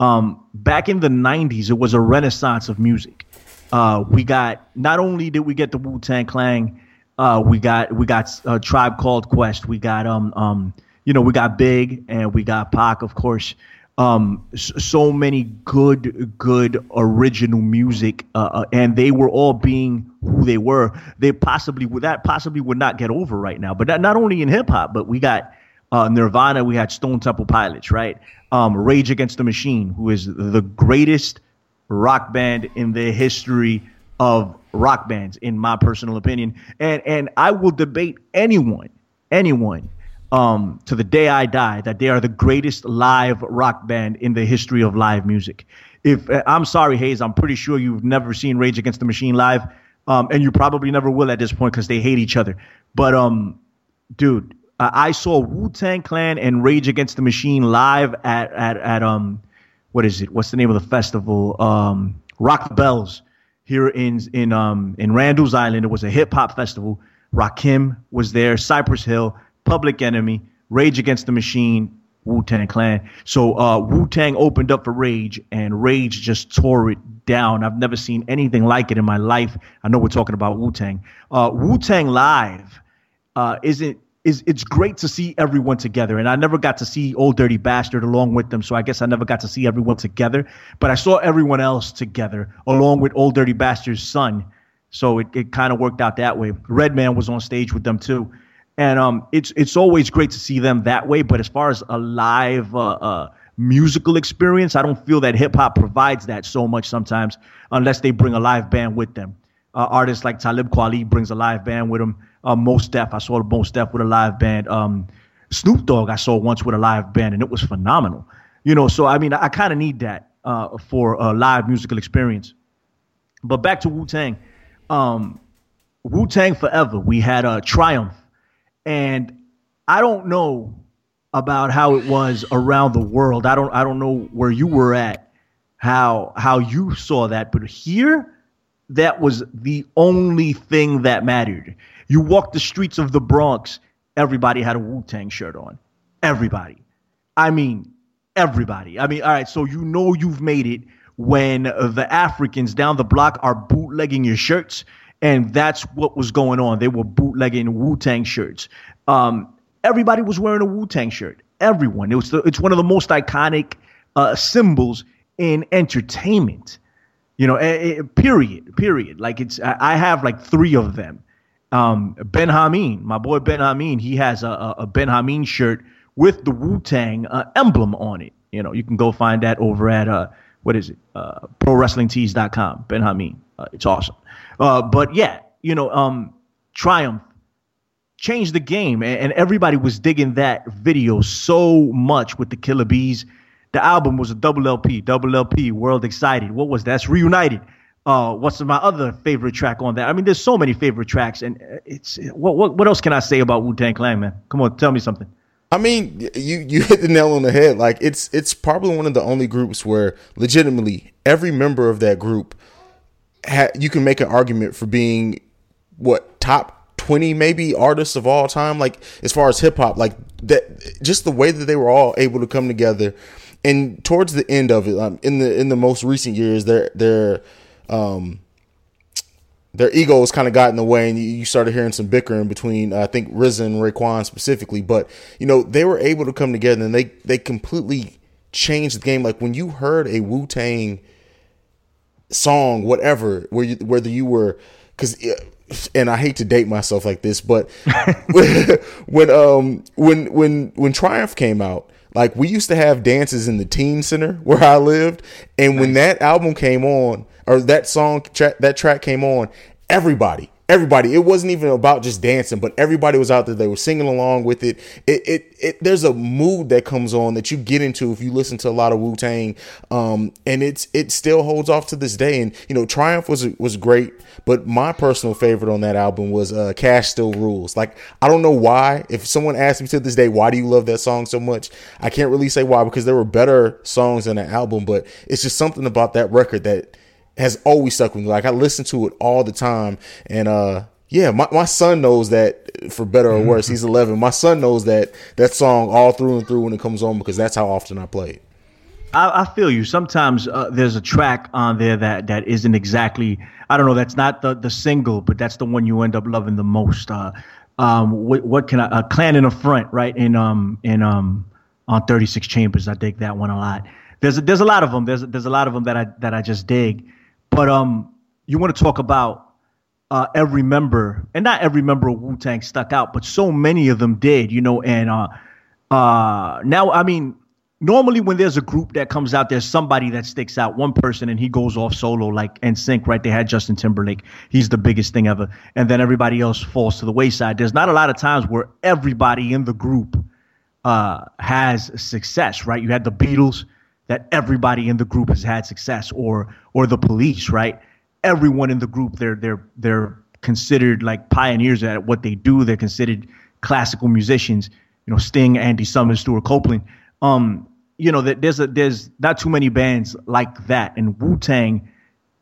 um, back in the '90s, it was a renaissance of music. Uh, we got not only did we get the Wu Tang Clan, uh, we got we got a Tribe Called Quest, we got um um you know, we got Big and we got Pac, of course. Um, so many good, good original music, uh, uh, and they were all being who they were. They possibly would that possibly would not get over right now. But not, not only in hip hop, but we got uh, Nirvana, we had Stone Temple Pilots, right? Um, Rage Against the Machine, who is the greatest rock band in the history of rock bands, in my personal opinion. And and I will debate anyone, anyone um, to the day I die that they are the greatest live rock band in the history of live music. If uh, I'm sorry, Haize, I'm pretty sure you've never seen Rage Against the Machine live, um, and you probably never will at this point because they hate each other. But um, dude, I saw Wu Tang Clan and Rage Against the Machine live at at at um, what is it? What's the name of the festival? Um, Rock the Bells here in in um in Randall's Island. It was a hip hop festival. Rakim was there. Cypress Hill. Public Enemy, Rage Against the Machine, Wu Tang Clan. So uh, Wu Tang opened up for Rage, and Rage just tore it down. I've never seen anything like it in my life. I know we're talking about Wu Tang. Uh, Wu Tang Live uh, isn't is it's great to see everyone together. And I never got to see Old Dirty Bastard along with them, so I guess I never got to see everyone together. But I saw everyone else together along with Old Dirty Bastard's son. So it, it kind of worked out that way. Redman was on stage with them too. And um, it's it's always great to see them that way. But as far as a live uh, uh, musical experience, I don't feel that hip hop provides that so much sometimes, unless they bring a live band with them. Uh, artists like Talib Kweli brings a live band with him. Uh, Mos Def, I saw Mos Def with a live band. Um, Snoop Dogg, I saw once with a live band, and it was phenomenal. You know, so I mean, I, I kind of need that uh, for a live musical experience. But back to Wu Tang, um, Wu Tang Forever. We had a Triumph, and I don't know about how it was around the world. I don't I don't know where you were at, how how you saw that, but here that was the only thing that mattered. You walked the streets of the Bronx, everybody had a Wu Tang shirt on. Everybody. I mean, everybody. I mean, all right, so you know you've made it when the Africans down the block are bootlegging your shirts. And that's what was going on. They were bootlegging Wu Tang shirts. Um, everybody was wearing a Wu Tang shirt. Everyone. It was the, it's one of the most iconic uh, symbols in entertainment. You know, a, a, period, period. Like it's, I have like three of them. Um, ben Hameen, my boy Ben Hameen, he has a, a Ben Hameen shirt with the Wu Tang uh, emblem on it. You know, you can go find that over at uh, what is it? Uh, ProWrestlingTees.com. Ben Hameen, uh, it's awesome. Uh, but yeah, you know, um, Triumph changed the game, and, and everybody was digging that video so much with the Killa Bees the album was a double LP, double LP, World Excited. What was that? That's Reunited. Uh, what's my other favorite track on that? I mean, there's so many favorite tracks, and it's what what, what else can I say about Wu Tang Clan, man? Come on, tell me something. I mean, you you hit the nail on the head. Like it's it's probably one of the only groups where legitimately every member of that group, ha- you can make an argument for being what top 20 maybe artists of all time like as far as hip hop like that just the way that they were all able to come together and towards the end of it, um, in the in the most recent years, their their um, their egos kind of got in the way, and you started hearing some bickering between uh, I think RZA and Raekwon specifically. But you know they were able to come together, and they they completely changed the game. Like when you heard a Wu Tang song, whatever, where you, whether you were because and I hate to date myself like this, but when um when when when Triumph came out, like we used to have dances in the teen center where I lived, and nice. when that album came on or that song tra- that track came on, everybody everybody. It wasn't even about just dancing, but everybody was out there. They were singing along with it. It, it, it there's a mood that comes on that you get into if you listen to a lot of Wu Tang, um, and it's it still holds off to this day. And you know, Triumph was was great, but my personal favorite on that album was uh, Cash Still Rules. Like I don't know why. If someone asked me to this day, why do you love that song so much? I can't really say why because there were better songs in the album, but it's just something about that record that has always stuck with me. Like I listen to it all the time, and uh, yeah, my, my son knows that for better or worse. He's 11. My son knows that that song all through and through when it comes on because that's how often I play it. I, I feel you. Sometimes uh, there's a track on there that that isn't exactly. I don't know. That's not the the single, but that's the one you end up loving the most. Uh, um, what, what can I? A clan in the front, right? In um in um on 36 Chambers. I dig that one a lot. There's a, there's a lot of them. There's there's a lot of them that I that I just dig. But um, you want to talk about uh, every member, and not every member of Wu Tang stuck out, but so many of them did, you know. And uh, uh, now, I mean, normally when there's a group that comes out, there's somebody that sticks out, one person, and he goes off solo, like NSYNC, right? They had Justin Timberlake, he's the biggest thing ever, and then everybody else falls to the wayside. There's not a lot of times where everybody in the group uh, has success, right? You had the Beatles that everybody in the group has had success or or the police, right? Everyone in the group they're they're they're considered like pioneers at what they do. They're considered classical musicians. You know, Sting, Andy Summers, Stewart Copeland. Um, you know, that there's a there's not too many bands like that. And Wu Tang,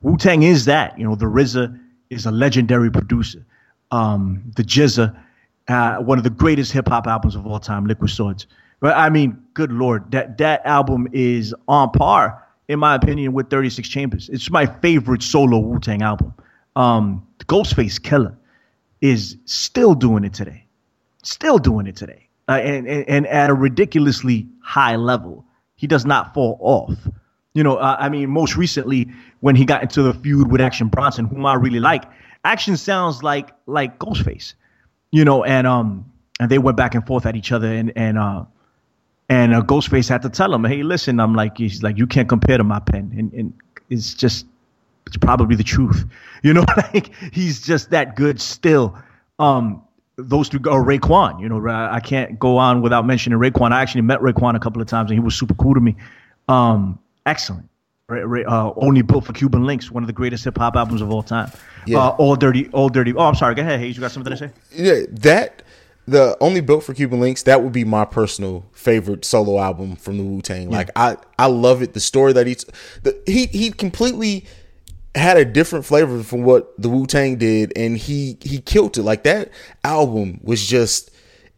Wu Tang is that. You know, the RZA is a legendary producer. Um, the GZA, uh, one of the greatest hip hop albums of all time, Liquid Swords. But I mean, good lord, that that album is on par, in my opinion, with 36 Chambers. It's my favorite solo Wu Tang album. Um, Ghostface Killah is still doing it today. still doing it today, uh, and, and and at a ridiculously high level. He does not fall off. You know, uh, I mean, most recently when he got into the feud with Action Bronson, whom I really like, Action sounds like like Ghostface. You know, and um, and they went back and forth at each other, and and uh, and uh, Ghostface had to tell him, "Hey, listen, I'm like, he's like, you can't compare to my pen," and and it's just, it's probably the truth, you know, like he's just that good still. Um, those two are Raekwon, you know, I can't go on without mentioning Raekwon. I actually met Raekwon a couple of times, and he was super cool to me. Um, excellent. Uh, only built for Cuban Linx, one of the greatest hip hop albums of all time. Yeah. Uh, all dirty, all dirty. Oh, I'm sorry. Go ahead, Haize. You got something to say? Yeah, that the only built for Cuban Linx that would be my personal favorite solo album from the Wu Tang. Yeah. Like I I love it. The story that he's the, he he completely had a different flavor from what the Wu Tang did, and he he killed it. Like that album was just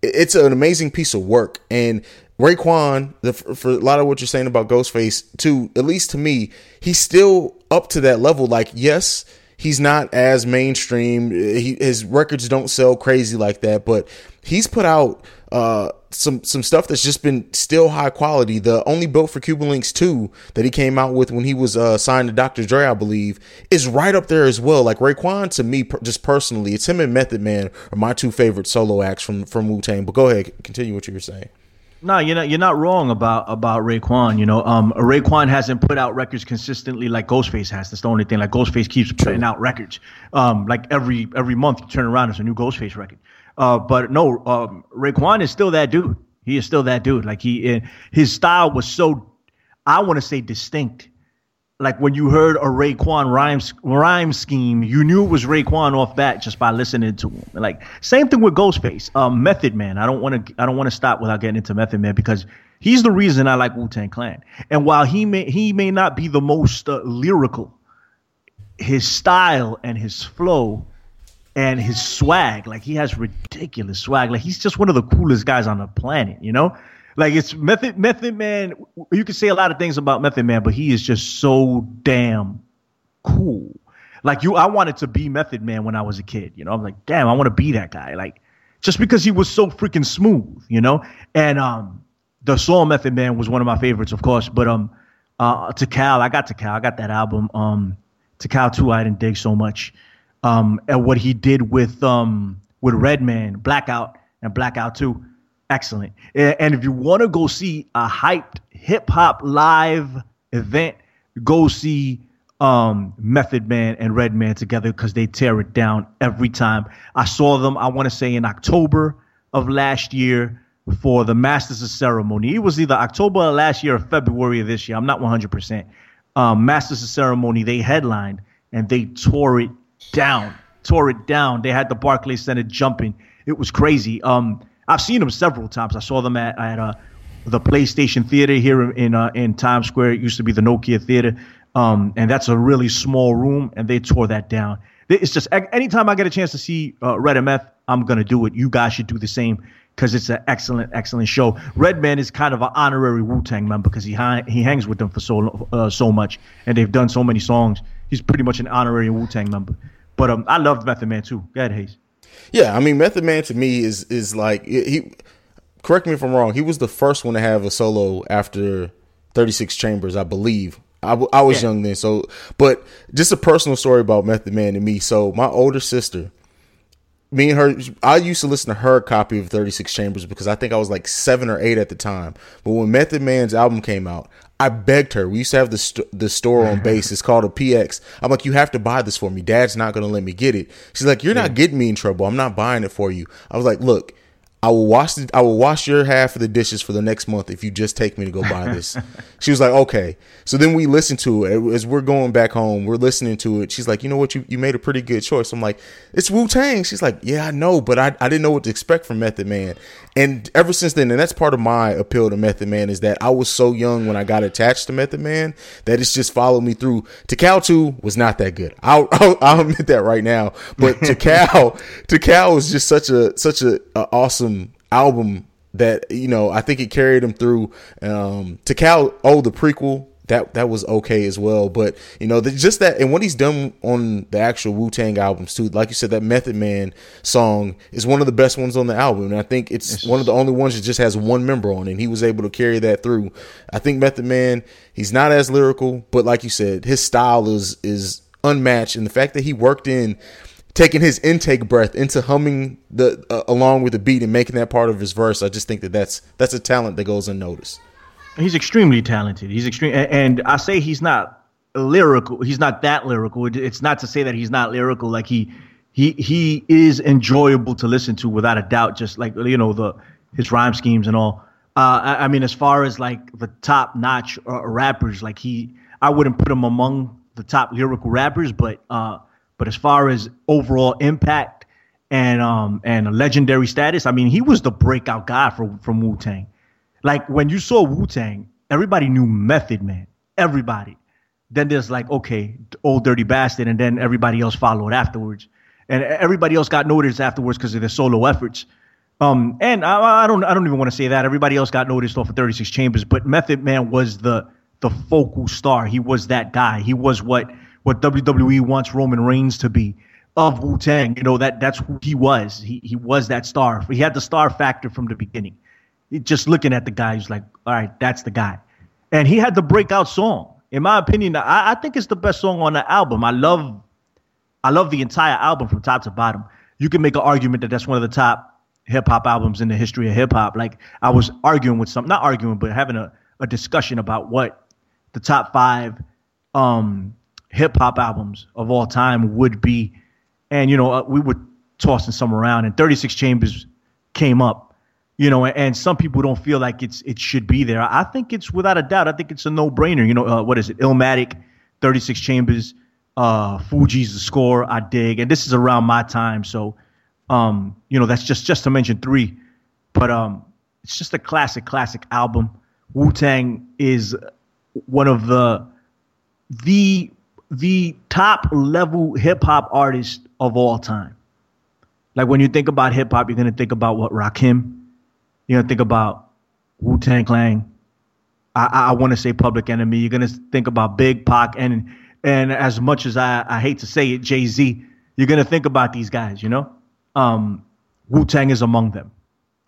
it's an amazing piece of work and. Raekwon, the, for a lot of what you're saying about Ghostface, too, at least to me, he's still up to that level. Like, yes, he's not as mainstream. He, his records don't sell crazy like that, but he's put out uh, some some stuff that's just been still high quality. The only built for Cuban Linx two that he came out with when he was uh, signed to Dr. Dre, I believe, is right up there as well. Like Raekwon, to me, just personally, it's him and Method Man are my two favorite solo acts from from Wu Tang. But go ahead, continue what you were saying. No, you're not. You're not wrong about about Raekwon. You know, um, Raekwon hasn't put out records consistently like Ghostface has. That's the only thing. Like Ghostface keeps putting out records. Um, like every every month you turn around, there's a new Ghostface record. Uh, but no, um, Raekwon is still that dude. He is still that dude. Like he, his style was so, I want to say distinct like when you heard a Raekwon rhyme rhyme scheme, you knew it was Raekwon off bat just by listening to him. Like same thing with Ghostface, um, Method Man. I don't want to I don't want to stop without getting into Method Man because he's the reason I like Wu Tang Clan. And while he may he may not be the most uh, lyrical, his style and his flow and his swag, like he has ridiculous swag. Like he's just one of the coolest guys on the planet, you know. Like it's Method Method Man. You can say a lot of things about Method Man, but he is just so damn cool. Like you, I wanted to be Method Man when I was a kid. You know, I'm like, damn, I want to be that guy. Like just because he was so freaking smooth, you know. And um, the song Method Man was one of my favorites, of course. But um, uh, Tical, I got Tical, I got that album. Um, Tical too, I didn't dig so much. Um, and what he did with um with Redman, Blackout, and Blackout Two excellent. And if you want to go see a hyped hip hop live event, go see um, Method Man and Redman together because they tear it down every time. I saw them, I want to say in October of last year for the Masters of Ceremony. It was either October of last year or February of this year. I'm not 100%. Um, Masters of Ceremony, they headlined and they tore it down. Tore it down. They had the Barclays Center jumping. It was crazy. Um, I've seen them several times. I saw them at at uh, the PlayStation Theater here in uh, in Times Square. It used to be the Nokia Theater, um, and that's a really small room, and they tore that down. It's just anytime I get a chance to see uh, Red MF, I'm gonna do it. You guys should do the same because it's an excellent, excellent show. Redman is kind of an honorary Wu Tang member because he he hangs with them for so uh, so much, and they've done so many songs. He's pretty much an honorary Wu Tang member. But um, I loved Method Man too. Go ahead, Haize. Yeah, I mean, Method Man to me is is like he. Correct me if I'm wrong. He was the first one to have a solo after 36 Chambers, I believe. I, I was yeah. young then, so but just a personal story about Method Man and me. So my older sister, me and her, I used to listen to her copy of 36 Chambers because I think I was like seven or eight at the time. But when Method Man's album came out, I begged her. We used to have the st- the store on mm-hmm. base. It's called a PX. I'm like, you have to buy this for me. Dad's not gonna let me get it. She's like, you're yeah. not getting me in trouble. I'm not buying it for you. I was like, look, I will wash the, I will wash your half of the dishes for the next month if you just take me to go buy this. she was like, okay. So then we listened to it as we're going back home. We're listening to it. She's like, you know what? You, you made a pretty good choice. I'm like, it's Wu Tang. She's like, yeah, I know, but I, I didn't know what to expect from Method Man. And ever since then, and that's part of my appeal to Method Man is that I was so young when I got attached to Method Man that it's just followed me through. Tical 2 was not that good. I'll, I'll, I'll admit that right now. But Tical, Tical was just such a, such a, a awesome album that you know I think it carried him through. Um, Tical, oh, the prequel that that was okay as well. But you know, the, just that and what he's done on the actual Wu Tang albums too. Like you said, that Method Man song is one of the best ones on the album, and I think it's, it's one of the only ones that just has one member on it. And he was able to carry that through. I think Method Man, he's not as lyrical, but like you said, his style is is unmatched, and the fact that he worked in taking his intake breath into humming the uh, along with the beat and making that part of his verse, I just think that that's that's a talent that goes unnoticed. He's extremely talented. He's extreme, and I say he's not lyrical. He's not that lyrical. It's not to say that he's not lyrical. Like he, he, he is enjoyable to listen to without a doubt. Just like you know the his rhyme schemes and all. Uh, I, I, mean, as far as like the top notch uh, rappers, like he, I wouldn't put him among the top lyrical rappers, but uh, but as far as overall impact and um and legendary status, I mean, he was the breakout guy for from Wu Tang. Like when you saw Wu Tang, everybody knew Method Man. Everybody. Then there's like, okay, old dirty bastard, and then everybody else followed afterwards, and everybody else got noticed afterwards because of their solo efforts. Um, and I, I, don't, I don't even want to say that. Everybody else got noticed off of 36 Chambers, but Method Man was the the focal star. He was that guy. He was what what WWE wants Roman Reigns to be of Wu Tang. You know that that's who he was. He he was that star. He had the star factor from the beginning just looking at the guy, he's like, all right, that's the guy. And he had the breakout song. In my opinion, I, I think it's the best song on the album. I love, I love the entire album from top to bottom. You can make an argument that that's one of the top hip hop albums in the history of hip hop. Like I was arguing with some, not arguing, but having a, a discussion about what the top five um, hip hop albums of all time would be. And, you know, uh, we were tossing some around, and 36 Chambers came up you know, and some people don't feel like it's it should be there. I think it's without a doubt. I think it's a no brainer. You know, uh, what is it? Illmatic, 36 Chambers, uh, Fugees the score. I dig, and this is around my time, so um, you know that's just just to mention three, but um, it's just a classic, classic album. Wu Tang is one of the the the top level hip hop artist of all time. Like when you think about hip hop, you're gonna think about what Rakim you know, think about Wu Tang Clan. I, I want to say Public Enemy. You're gonna think about Big Pac and and as much as I, I hate to say it, Jay Z. You're gonna think about these guys. You know, um, Wu Tang is among them,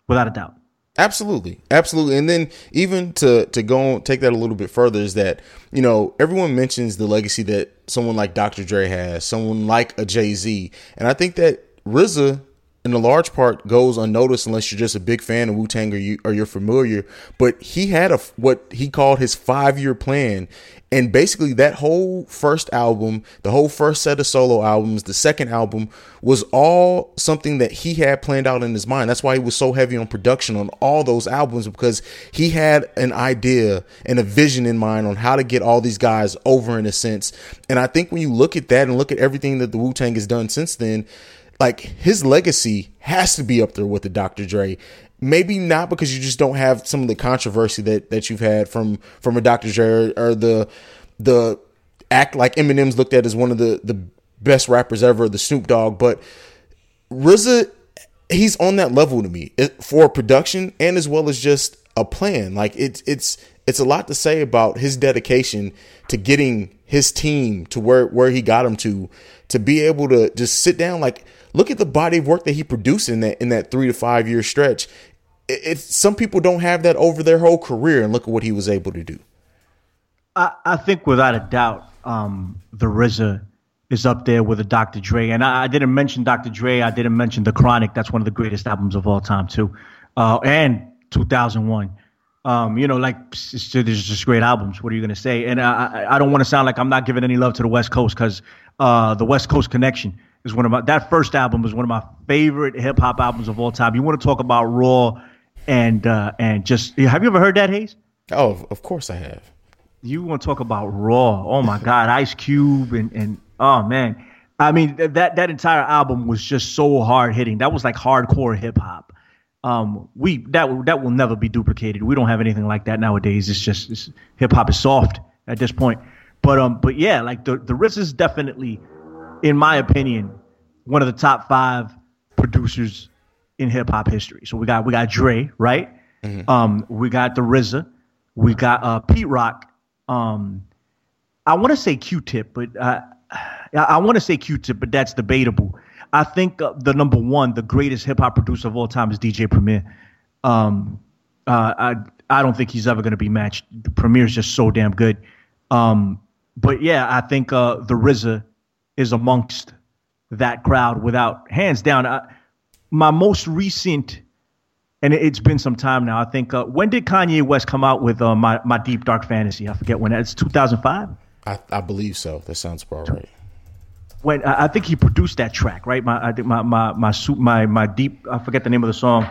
without a doubt. Absolutely, absolutely. And then even to to go take that a little bit further is that you know everyone mentions the legacy that someone like Dr. Dre has, someone like a Jay Z, and I think that RZA in a large part goes unnoticed unless you're just a big fan of Wu Tang or you or you're familiar. But he had a what he called his five year plan, and basically that whole first album, the whole first set of solo albums, the second album was all something that he had planned out in his mind. That's why he was so heavy on production on all those albums because he had an idea and a vision in mind on how to get all these guys over in a sense. And I think when you look at that and look at everything that the Wu Tang has done since then like his legacy has to be up there with the Dr. Dre. Maybe not because you just don't have some of the controversy that that you've had from from a Dr. Dre or, the the act like Eminem's looked at as one of the the best rappers ever, the Snoop Dogg, but RZA he's on that level to me for production and as well as just a plan. Like it's it's it's a lot to say about his dedication to getting his team to where where he got him to to be able to just sit down like look at the body of work that he produced in that in that three to five year stretch. It, some people don't have that over their whole career, and look at what he was able to do. I, I think without a doubt, um, the RZA is up there with a Dr. Dre, and I, I, didn't mention Dr. Dre. I didn't mention the Chronic. That's one of the greatest albums of all time too, uh, and 2001. Um, you know, like there's just great albums. What are you gonna say? And I, I don't want to sound like I'm not giving any love to the West Coast because uh, the West Coast Connection is one of my that first album is one of my favorite hip hop albums of all time. You want to talk about raw and uh, and just have you ever heard that Haize? Oh, of course I have. You want to talk about raw? Oh my God, Ice Cube and and oh man, I mean that that entire album was just so hard hitting. That was like hardcore hip hop. Um, we that that will never be duplicated. We don't have anything like that nowadays. It's just hip hop is soft at this point. But um, but yeah, like the the RZA is definitely in my opinion, one of the top five producers in hip hop history. So we got we got Dre, right? Mm-hmm. Um, we got the RZA, we got uh, Pete Rock, Um, I want to say Q-Tip, but uh, I want to say Q-Tip, but that's debatable. I think uh, the number one, the greatest hip hop producer of all time is DJ Premier. Um, uh, I I don't think he's ever going to be matched. Premier is just so damn good. Um, but yeah, I think uh, the RZA is amongst that crowd without hands down. I, my most recent, and it's been some time now. I think uh, when did Kanye West come out with uh, my my Deep Dark Fantasy? I forget when. It's 2005. I, I believe so. That sounds about right. When I I think he produced that track, right? My I think my my my soup my my deep. I forget the name of the song.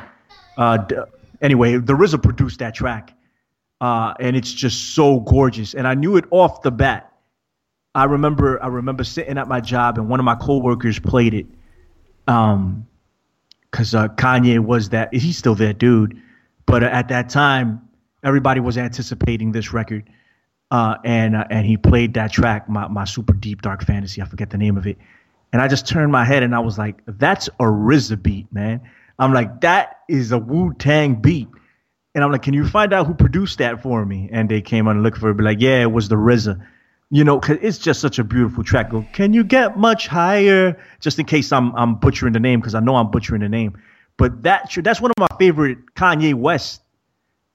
Uh, anyway, the RZA produced that track, uh, and it's just so gorgeous. And I knew it off the bat. I remember I remember sitting at my job and one of my coworkers played it. Um, because uh, Kanye was that he's still that dude, but at that time everybody was anticipating this record, uh, and uh, and he played that track, my my super deep dark fantasy. I forget the name of it, and I just turned my head and I was like, that's a RZA beat, man. I'm like, that is a Wu Tang beat. And I'm like, can you find out who produced that for me? And they came on and looked for it, be like, yeah, it was the RZA. You know, cause it's just such a beautiful track. Can you get much higher? Just in case I'm I'm butchering the name, because I know I'm butchering the name. But that that's one of my favorite Kanye West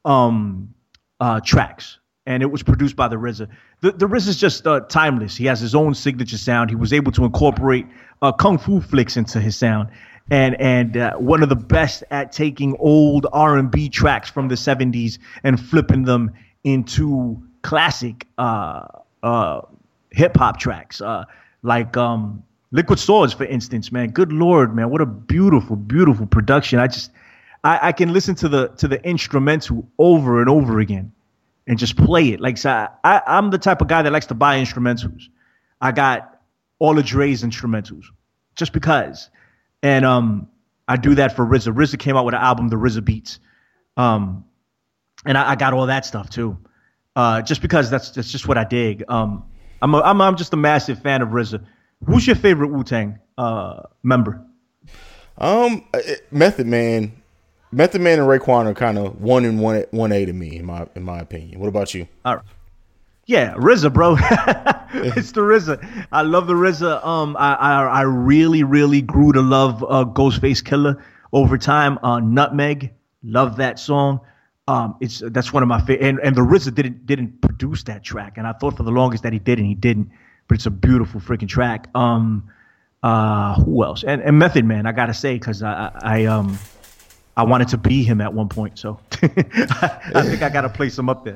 um uh tracks. And it was produced by the RZA. The the RZA is just uh, timeless. He has his own signature sound. He was able to incorporate uh, kung fu flicks into his sound and and uh, one of the best at taking old R&B tracks from the 70s and flipping them into classic uh, uh, hip hop tracks uh, like um, Liquid Swords for instance man. Good lord man what a beautiful beautiful production. I just I, I can listen to the to the instrumental over and over again and just play it. Like so I, I I'm the type of guy that likes to buy instrumentals. I got all of Dre's instrumentals just because. And um, I do that for RZA. RZA came out with an album, The RZA Beats, um, and I, I, got all that stuff too, uh, just because that's that's just what I dig. Um, I'm a, I'm I'm just a massive fan of RZA. Who's your favorite Wu Tang uh, member? Um, Method Man, Method Man and Raekwon are kind of one and one one A to me in my in my opinion. What about you? All right. Yeah, RZA, bro. it's the RZA. I love the RZA. Um, I, I, I really, really grew to love uh, Ghostface Killah over time. Uh, Nutmeg, love that song. Um, it's that's one of my favorite. And, and the RZA didn't didn't produce that track, and I thought for the longest that he did, and he didn't. But it's a beautiful freaking track. Um, uh, who else? And, and Method Man, I gotta say, because I, I, um. I wanted to be him at one point, so I, I think I got to place him up there.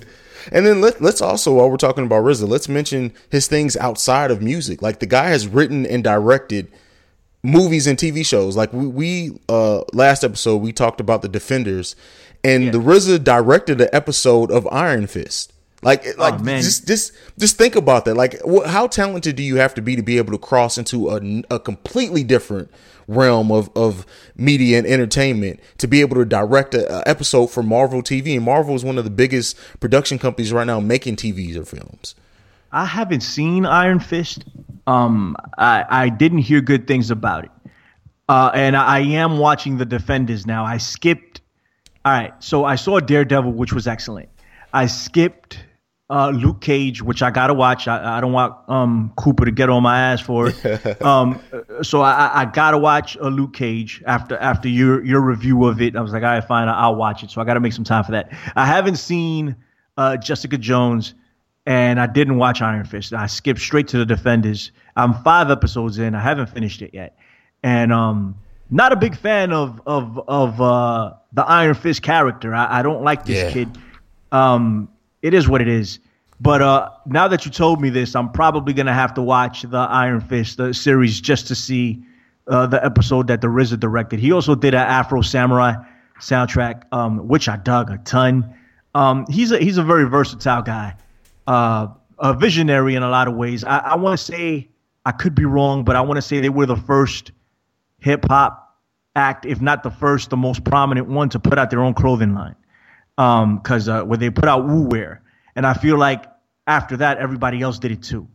And then let, let's also, while we're talking about RZA, let's mention his things outside of music. Like the guy has written and directed movies and TV shows. Like we, we uh, last episode we talked about the Defenders, and yeah. the RZA directed an episode of Iron Fist. Like, oh, like man. just just just think about that. Like, wh- how talented do you have to be to be able to cross into a, a completely different realm of of media and entertainment to be able to direct an episode for Marvel TV? And Marvel is one of the biggest production companies right now making TVs or films. I haven't seen Iron Fist. Um, I I didn't hear good things about it. Uh, and I am watching the Defenders now. I skipped. All right, so I saw Daredevil, which was excellent. I skipped uh, Luke Cage, which I gotta watch. I, I don't want um, Cooper to get on my ass for it. um, so I, I gotta watch uh, Luke Cage after after your your review of it. I was like, all right, fine, I'll watch it. So I gotta make some time for that. I haven't seen uh, Jessica Jones, and I didn't watch Iron Fist. I skipped straight to the Defenders. I'm five episodes in. I haven't finished it yet, and um, not a big fan of of of uh, the Iron Fist character. I, I don't like this yeah. kid. Um, it is what it is. But uh, now that you told me this, I'm probably gonna have to watch the Iron Fist the series just to see uh, the episode that the RZA directed. He also did an Afro Samurai soundtrack, um, which I dug a ton. Um, he's a he's a very versatile guy, uh, a visionary in a lot of ways. I, I want to say I could be wrong, but I want to say they were the first hip hop act, if not the first, the most prominent one to put out their own clothing line because um, uh, where they put out Wu Wear, and I feel like after that everybody else did it too.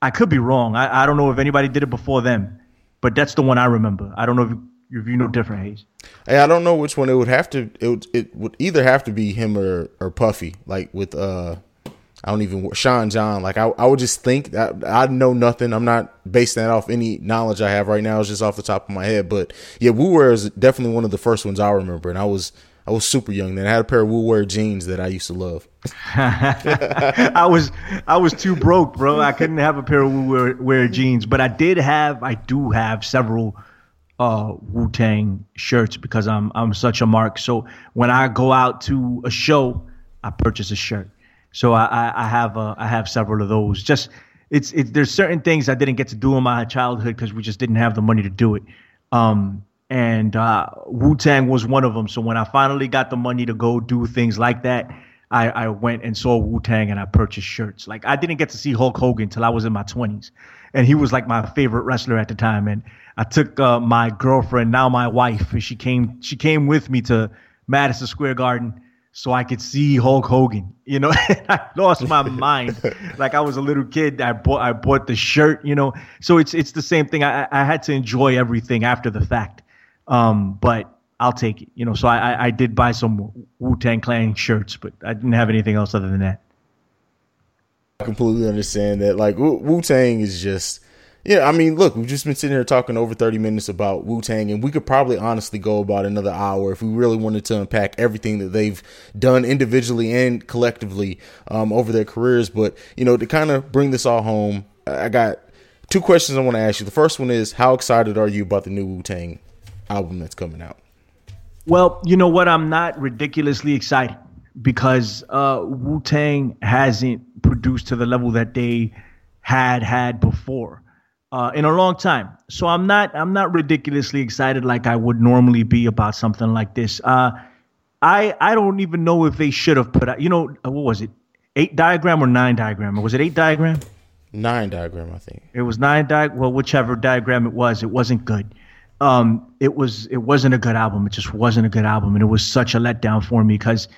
I could be wrong. I, I don't know if anybody did it before them, but that's the one I remember. I don't know if, if you know different Haize. Hey, I don't know which one it would have to. It would, it would either have to be him or or Puffy, like with uh I don't even Sean John. Like I, I would just think that I know nothing. I'm not basing that off any knowledge I have right now. It's just off the top of my head. But yeah, Wu Wear is definitely one of the first ones I remember, and I was I was super young then. I had a pair of Wu Wear jeans that I used to love. I was I was too broke, bro. I couldn't have a pair of Wear, Wear jeans, but I did have I do have several uh, Wu Tang shirts because I'm I'm such a mark. So when I go out to a show, I purchase a shirt. So I, I, have uh, I have several of those. Just it's it's there's certain things I didn't get to do in my childhood because we just didn't have the money to do it. Um, and uh, Wu Tang was one of them. So when I finally got the money to go do things like that, I, I went and saw Wu Tang and I purchased shirts. Like I didn't get to see Hulk Hogan till I was in my twenties, and he was like my favorite wrestler at the time. And I took uh, my girlfriend, now my wife, and she came she came with me to Madison Square Garden so I could see Hulk Hogan. You know, I lost my mind. Like I was a little kid. I bought I bought the shirt. You know, so it's it's the same thing. I I had to enjoy everything after the fact. Um, but I'll take it. You know, so I I did buy some Wu Tang Clan shirts, but I didn't have anything else other than that. I completely understand that. Like Wu Tang is just yeah, I mean, look, we've just been sitting here talking over 30 minutes about Wu Tang, and we could probably honestly go about another hour if we really wanted to unpack everything that they've done individually and collectively um, over their careers. But, you know, to kind of bring this all home, I got two questions I want to ask you. The first one is How excited are you about the new Wu Tang album that's coming out? Well, you know what? I'm not ridiculously excited because uh, Wu Tang hasn't produced to the level that they had had before uh, in a long time. So I'm not I'm not ridiculously excited like I would normally be about something like this. Uh, I I don't even know if they should have put out. You know uh, what was it? Eight diagram or nine diagram? Or was it eight diagram? Nine diagram, I think. It was nine di. Well, whichever diagram it was, it wasn't good. Um, it was it wasn't a good album. It just wasn't a good album, and it was such a letdown for me because,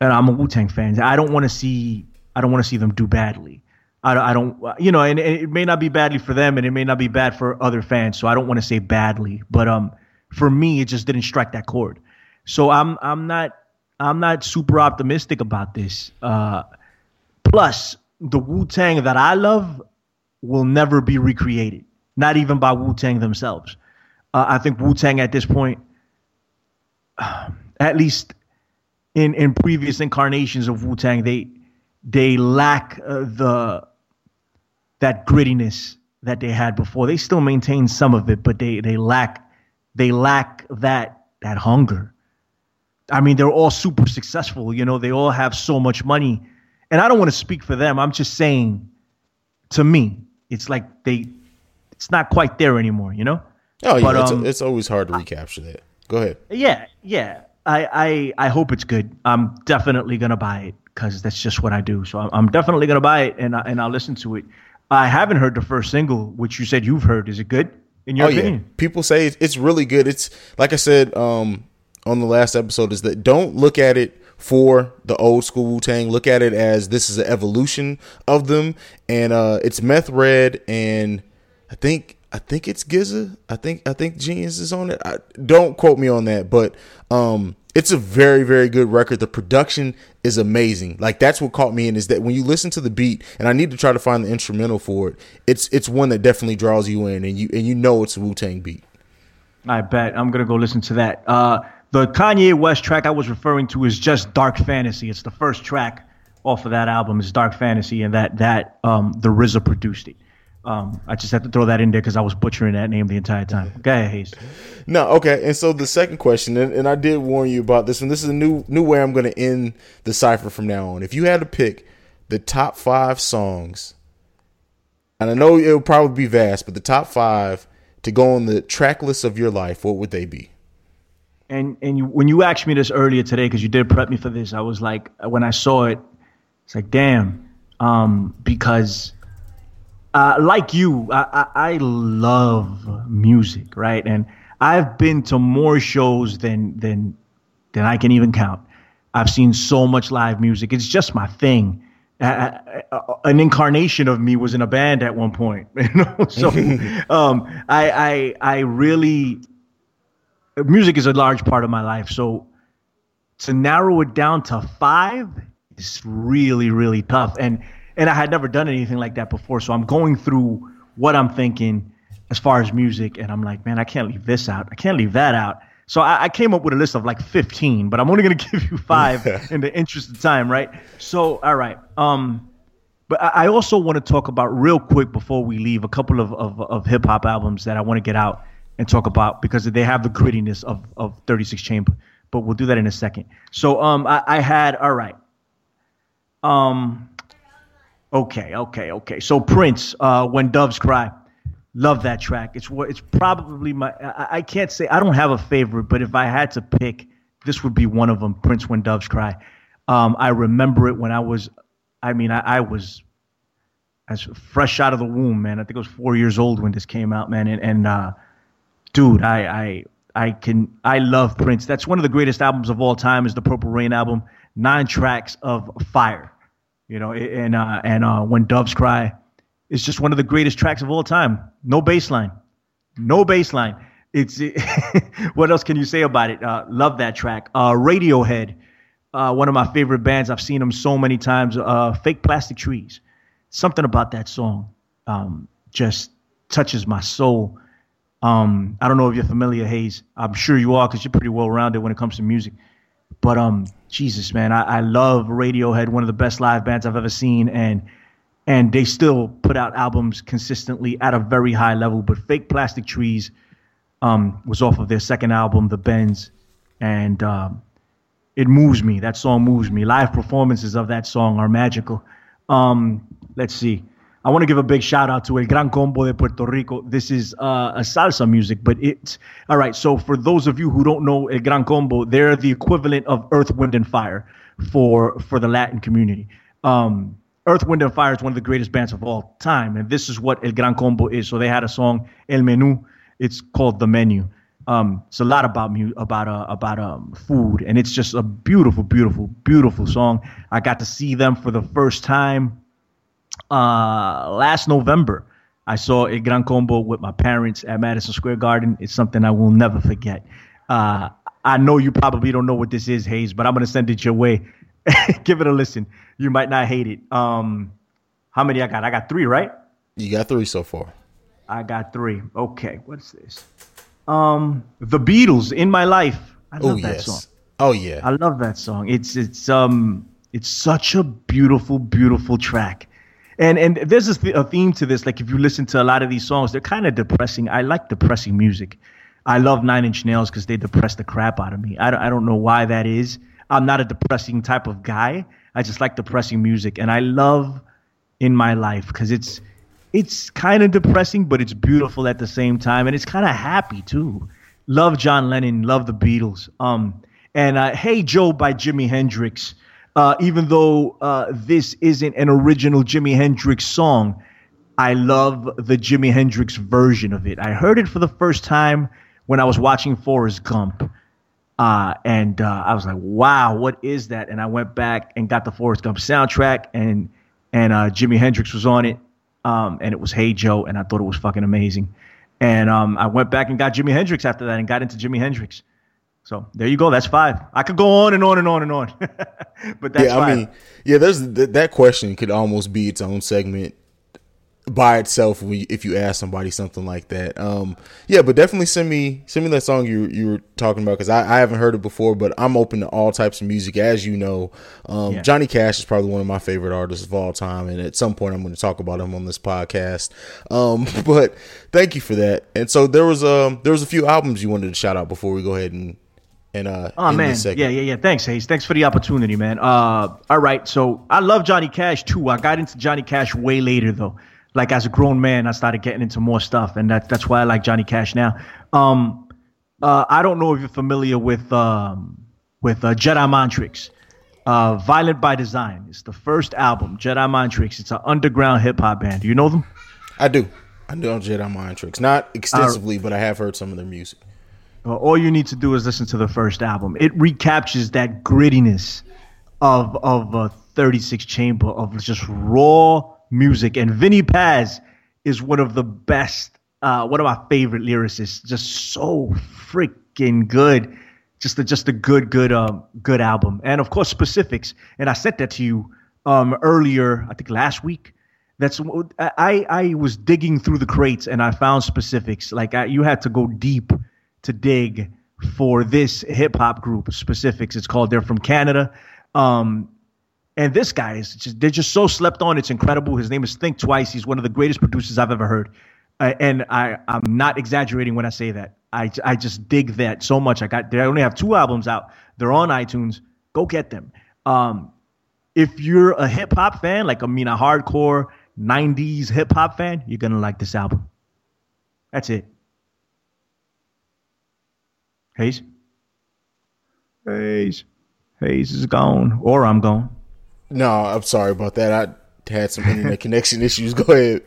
and I'm a Wu Tang fan. I don't want to see I don't want to see them do badly. I, I don't, you know, and, and, it may not be badly for them, and it may not be bad for other fans. So I don't want to say badly, but um, for me, it just didn't strike that chord. So I'm I'm not I'm not super optimistic about this. Uh, plus, the Wu Tang that I love will never be recreated, not even by Wu Tang themselves. Uh, I think Wu Tang at this point, uh, at least in in previous incarnations of Wu Tang, they they lack uh, the that grittiness that they had before. They still maintain some of it, but they they lack they lack that that hunger. I mean, they're all super successful. You know, they all have so much money, and I don't want to speak for them. I'm just saying, to me, it's like they, it's not quite there anymore. You know. Oh yeah, but, it's, um, it's always hard to recapture that. Go ahead. Yeah, yeah. I I I hope it's good. I'm definitely gonna buy it because that's just what I do. So I'm, I'm definitely gonna buy it and I, and I'll listen to it. I haven't heard the first single, which you said you've heard. Is it good in your oh, opinion? Yeah. People say it's really good. It's like I said um, on the last episode, is that don't look at it for the old school Wu Tang. Look at it as this is an evolution of them, and uh, it's Meth Red and I think I think it's GZA. I think I think Genius is on it. I, don't quote me on that, but um, it's a very very good record. The production is amazing. Like that's what caught me in is that when you listen to the beat and i need to try to find the instrumental for it it's it's one that definitely draws you in and you and you know it's a wu-tang beat. I bet. I'm gonna go listen to that. Uh the kanye west track i was referring to is just dark fantasy. It's the first track off of that album is dark fantasy and that that um the RZA produced it um, I just had to throw that in there because I was butchering that name the entire time. Go ahead, Haize. No, okay. And so the second question, and, and I did warn you about this one. This is a new new way I'm going to end the cipher from now on. If you had to pick the top five songs, and I know it will probably be vast, but the top five to go on the track list of your life, what would they be? And and you, when you asked me this earlier today, because you did prep me for this, I was like, when I saw it, it's like, damn, um, because uh, like you, I, I, I, love music, right? And I've been to more shows than than than I can even count. I've seen so much live music; it's just my thing. Uh, an incarnation of me was in a band at one point, you know. So, um, I, I, I really, music is a large part of my life. So, to narrow it down to five, is really really tough and and I had never done anything like that before so I'm going through what I'm thinking as far as music and I'm like man I can't leave this out I can't leave that out so I, I came up with a list of like 15 but I'm only going to give you five in the interest of time right so all right um but I I also want to talk about real quick before we leave a couple of, of, of hip hop albums that I want to get out and talk about because they have the grittiness of, of 36 Chamber. But we'll do that in a second. So um I, I had all right. Um okay, okay, okay. So Prince, uh When Doves Cry. Love that track. It's it's probably my I, I can't say I don't have a favorite, but if I had to pick, this would be one of them, Prince When Doves Cry. Um I remember it when I was I mean, I, I was as fresh out of the womb, man. I think I was four years old when this came out, man. And, and uh, dude, I, I, I can, I love Prince. That's one of the greatest albums of all time. Is the Purple Rain album? Nine tracks of fire, you know. And uh, and uh, when Doves Cry, is just one of the greatest tracks of all time. No bass line, no bass line. It's what else can you say about it? Uh, love that track. Uh, Radiohead uh, one of my favorite bands. I've seen them so many times. Uh, Fake Plastic Trees. Something about that song um, just touches my soul. Um, I don't know if you're familiar, Haize. I'm sure you are because you're pretty well rounded when it comes to music. But um, Jesus, man, I, I love Radiohead, one of the best live bands I've ever seen, and and they still put out albums consistently at a very high level. But Fake Plastic Trees um, was off of their second album, The Bends, and um, it moves me. That song moves me. Live performances of that song are magical. Um, let's see. I want to give a big shout out to El Gran Combo de Puerto Rico. This is uh, a salsa music, but it's all right. So for those of you who don't know El Gran Combo, they're the equivalent of Earth, Wind, and Fire for for the Latin community. Um, Earth, Wind, and Fire is one of the greatest bands of all time, and this is what El Gran Combo is. So they had a song El Menú. It's called The Menu. Um, it's a lot about mu- about uh, about um, food, and it's just a beautiful, beautiful, beautiful song. I got to see them for the first time uh, last November. I saw a Gran Combo with my parents at Madison Square Garden. It's something I will never forget. Uh, I know you probably don't know what this is, Haize, but I'm gonna send it your way. Give it a listen. You might not hate it. Um, how many I got? I got three, right? You got three so far. I got three. Okay, what's this? Um, The Beatles, "In My Life." I Oh love that yes. song. Oh yeah. I love that song. It's it's um it's such a beautiful beautiful track. And and there's a, th- a theme to this. Like if you listen to a lot of these songs, they're kind of depressing. I like depressing music. I love Nine Inch Nails because they depress the crap out of me. I don't, I don't know why that is. I'm not a depressing type of guy. I just like depressing music, and I love in my life because it's it's kind of depressing, but it's beautiful at the same time, and it's kind of happy too. Love John Lennon, love the Beatles. Um, and uh, Hey Joe by Jimi Hendrix. Uh, even though uh, this isn't an original Jimi Hendrix song, I love the Jimi Hendrix version of it. I heard it for the first time when I was watching Forrest Gump. Uh, and uh, I was like, wow, what is that? And I went back and got the Forrest Gump soundtrack, and and uh, Jimi Hendrix was on it, um, and it was Hey Joe, and I thought it was fucking amazing. And um, I went back and got Jimi Hendrix after that, and got into Jimi Hendrix. So there you go. That's five. I could go on and on and on and on, but that's yeah, five. I mean, yeah. There's th- that question could almost be its own segment by itself when you, if you ask somebody something like that. Um, yeah, but definitely send me send me that song you you were talking about because I, I haven't heard it before, but I'm open to all types of music, as you know. Um, Yeah. Johnny Cash is probably one of my favorite artists of all time, and at some point I'm going to talk about him on this podcast. Um, but thank you for that. And so there was um there was a few albums you wanted to shout out before we go ahead and and uh Oh man, yeah, yeah, yeah. Thanks, Haize. Thanks for the opportunity, man. Uh, all right. So I love Johnny Cash too. I got into Johnny Cash way later though. Like as a grown man, I started getting into more stuff, and that, that's why I like Johnny Cash now. Um, uh, I don't know if you're familiar with um, with uh, Jedi Mind Tricks. Uh, Violent by Design. It's the first album, Jedi Mind Tricks. It's an underground hip hop band. Do you know them? I do. I know Jedi Mind Tricks. Not extensively, but I have heard some of their music. Well, all you need to do is listen to the first album. It recaptures that grittiness of of a 36 chamber of just raw music. And Vinnie Paz is one of the best, uh, one of my favorite lyricists. Just so freaking good. just a just a good good um good album, and of course specifics. And I sent that to you um earlier, I think last week. That's I I was digging through the crates and I found specifics. Like I, you had to go deep to dig for this hip hop group specifics. It's called. They're from Canada. Um, and this guy is just, they're just so slept on. It's incredible. His name is Think Twice. He's one of the greatest producers I've ever heard. Uh, and I, I'm not exaggerating when I say that. I, I just dig that so much. I got they only have two albums out. They're on iTunes. Go get them. Um, if you're a hip hop fan, like I mean a hardcore 90s hip hop fan, you're gonna like this album. That's it. Haize. Haize. Haize is gone. Or I'm gone. No, I'm sorry about that. I had some internet connection issues. Go ahead.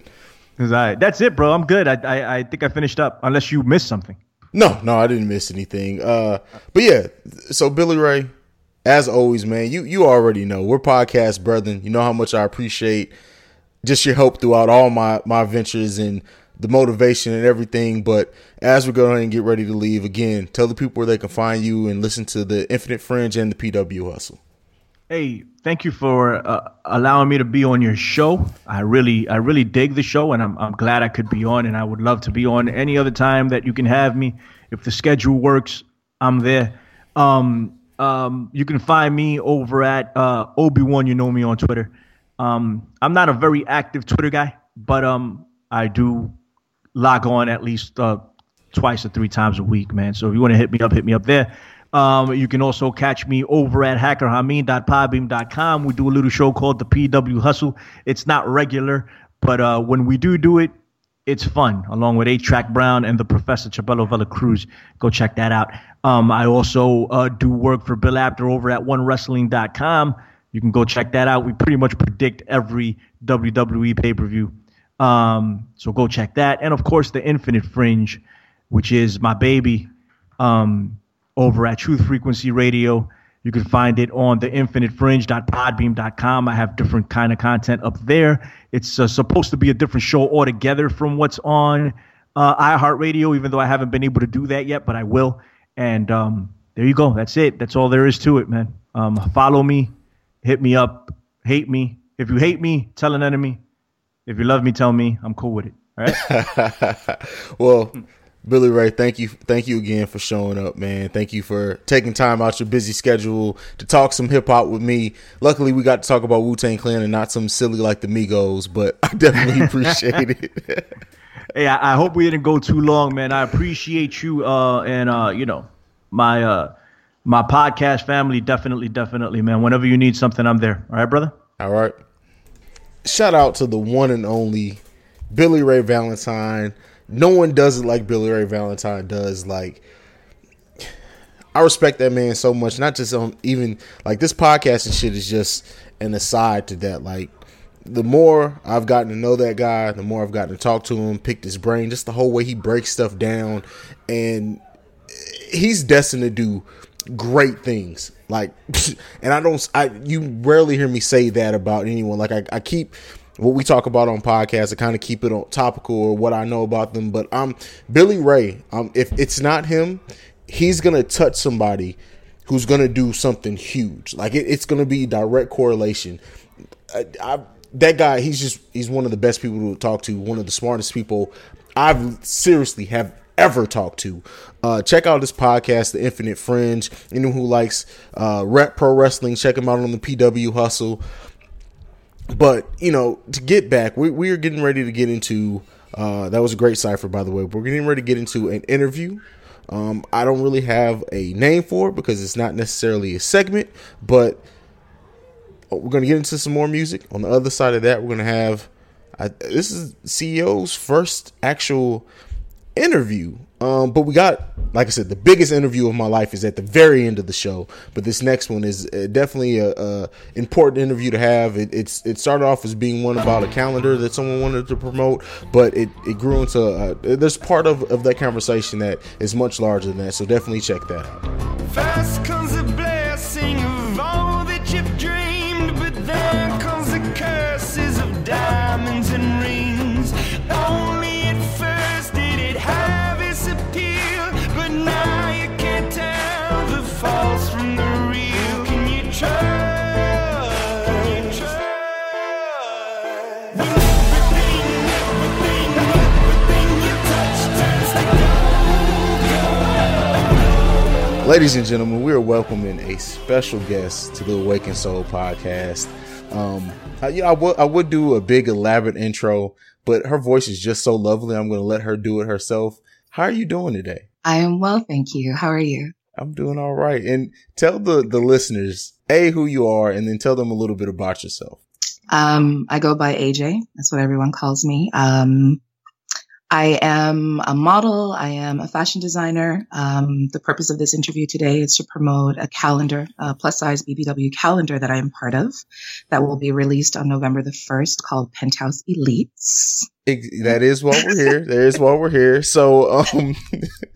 That's it, bro. I'm good. I, I I think I finished up. Unless you missed something. No, no, I didn't miss anything. Uh, but yeah, so Billy Ray, as always, man, you you already know we're podcast brethren. You know how much I appreciate just your help throughout all my my ventures and the motivation and everything. But as we're going and get ready to leave, again, tell the people where they can find you and listen to the Infinite Fringe and the PW Hustle. Hey, thank you for uh, allowing me to be on your show. I really, I really dig the show, and I'm, I'm glad I could be on. And I would love to be on any other time that you can have me. If the schedule works, I'm there. Um, um, you can find me over at uh, Obi Wan. You know me on Twitter. Um, I'm not a very active Twitter guy, but um, I do log on at least uh, twice or three times a week, man. So if you want to hit me up, hit me up there. Um, you can also catch me over at hackerhameen.podbean.com. We do a little show called the PW Hustle. It's not regular, but uh, when we do do it, it's fun, along with A-Track Brown and the Professor Chabelo Vela Cruz. Go check that out. Um, I also uh, do work for Bill Apter over at OneWrestling.com. You can go check that out. We pretty much predict every WWE pay-per-view. Um, so go check that. And, of course, the Infinite Fringe, which is my baby. Um, over at Truth Frequency Radio. You can find it on the infinitefringe.podbean.com. I have different kind of content up there. It's uh, supposed to be a different show altogether from what's on uh, iHeartRadio, even though I haven't been able to do that yet, but I will. And um, there you go. That's it. That's all there is to it, man. Um, follow me, hit me up, hate me. If you hate me, tell an enemy. If you love me, tell me. I'm cool with it. All right. well, Billy Ray, thank you, thank you again for showing up, man. Thank you for taking time out your busy schedule to talk some hip hop with me. Luckily, we got to talk about Wu Tang Clan and not some silly like the Migos, but I definitely appreciate it. hey, I, I, hope we didn't go too long, man. I appreciate you, uh, and uh, you know, my uh, my podcast family. Definitely, definitely, man. Whenever you need something, I'm there. All right, brother. All right. Shout out to the one and only Billy Ray Valentine no one does it like Billy Ray Valentine does. Like, I respect that man so much. Not just on even like this podcast and shit is just an aside to that. Like, the more I've gotten to know that guy, the more I've gotten to talk to him, picked his brain, just the whole way he breaks stuff down, and he's destined to do great things. Like, and I don't, I you rarely hear me say that about anyone. Like, I, I keep what we talk about on podcasts to kind of keep it on topical or what I know about them. But um, Billy Ray, um, if it's not him, he's gonna touch somebody who's gonna do something huge. Like it, it's gonna be direct correlation. I, I, that guy, he's just he's one of the best people to talk to. One of the smartest people I've seriously have ever talked to. Uh, check out this podcast, The Infinite Fringe. Anyone who likes uh, rep pro wrestling, check him out on the PW Hustle but you know, to get back, we we are getting ready to get into. Uh, that was a great cipher, by the way. We're getting ready to get into an interview. Um, I don't really have a name for it because it's not necessarily a segment, but we're going to get into some more music. On the other side of that, we're going to have I, this is CEO's first actual interview. Um, but we got, like I said, the biggest interview of my life is at the very end of the show. But this next one is uh, definitely a, a, important interview to have. It, it's it started off as being one about a calendar that someone wanted to promote, but it, it grew into uh, there's part of, of that conversation that is much larger than that. So definitely check that out. Ladies and gentlemen, we are welcoming a special guest to the Awakened Soul podcast. Um, I, know, I would would do a big elaborate intro, but her voice is just so lovely. I'm going to let her do it herself. How are you doing today? I am well, thank you. How are you? I'm doing all right. And tell the the listeners a who you are, and then tell them a little bit about yourself. Um, I go by AJ. That's what everyone calls me. Um, I am a model. I am a fashion designer. Um, the purpose of this interview today is to promote a calendar, a plus size BBW calendar that I am part of that will be released on November the 1st called Penthouse Elitez. That is why we're here. That is why we're here. So, um,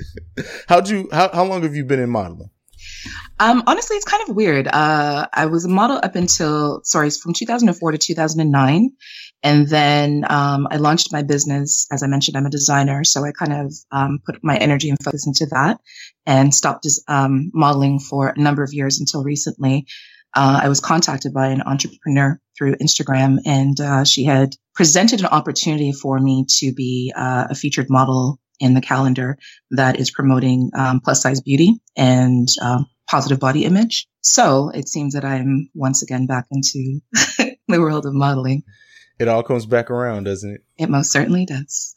how'd you, how, how long have you been in modeling? Um, honestly, it's kind of weird. Uh, I was a model up until, sorry, from 2004 to 2009. And then um, I launched my business. As I mentioned, I'm a designer. So I kind of um, put my energy and focus into that and stopped um, modeling for a number of years until recently. Uh, I was contacted by an entrepreneur through Instagram, and uh, she had presented an opportunity for me to be uh, a featured model in the calendar that is promoting um, plus size beauty and um, positive body image. So it seems that I'm once again back into the world of modeling. It all comes back around, doesn't it? It most certainly does.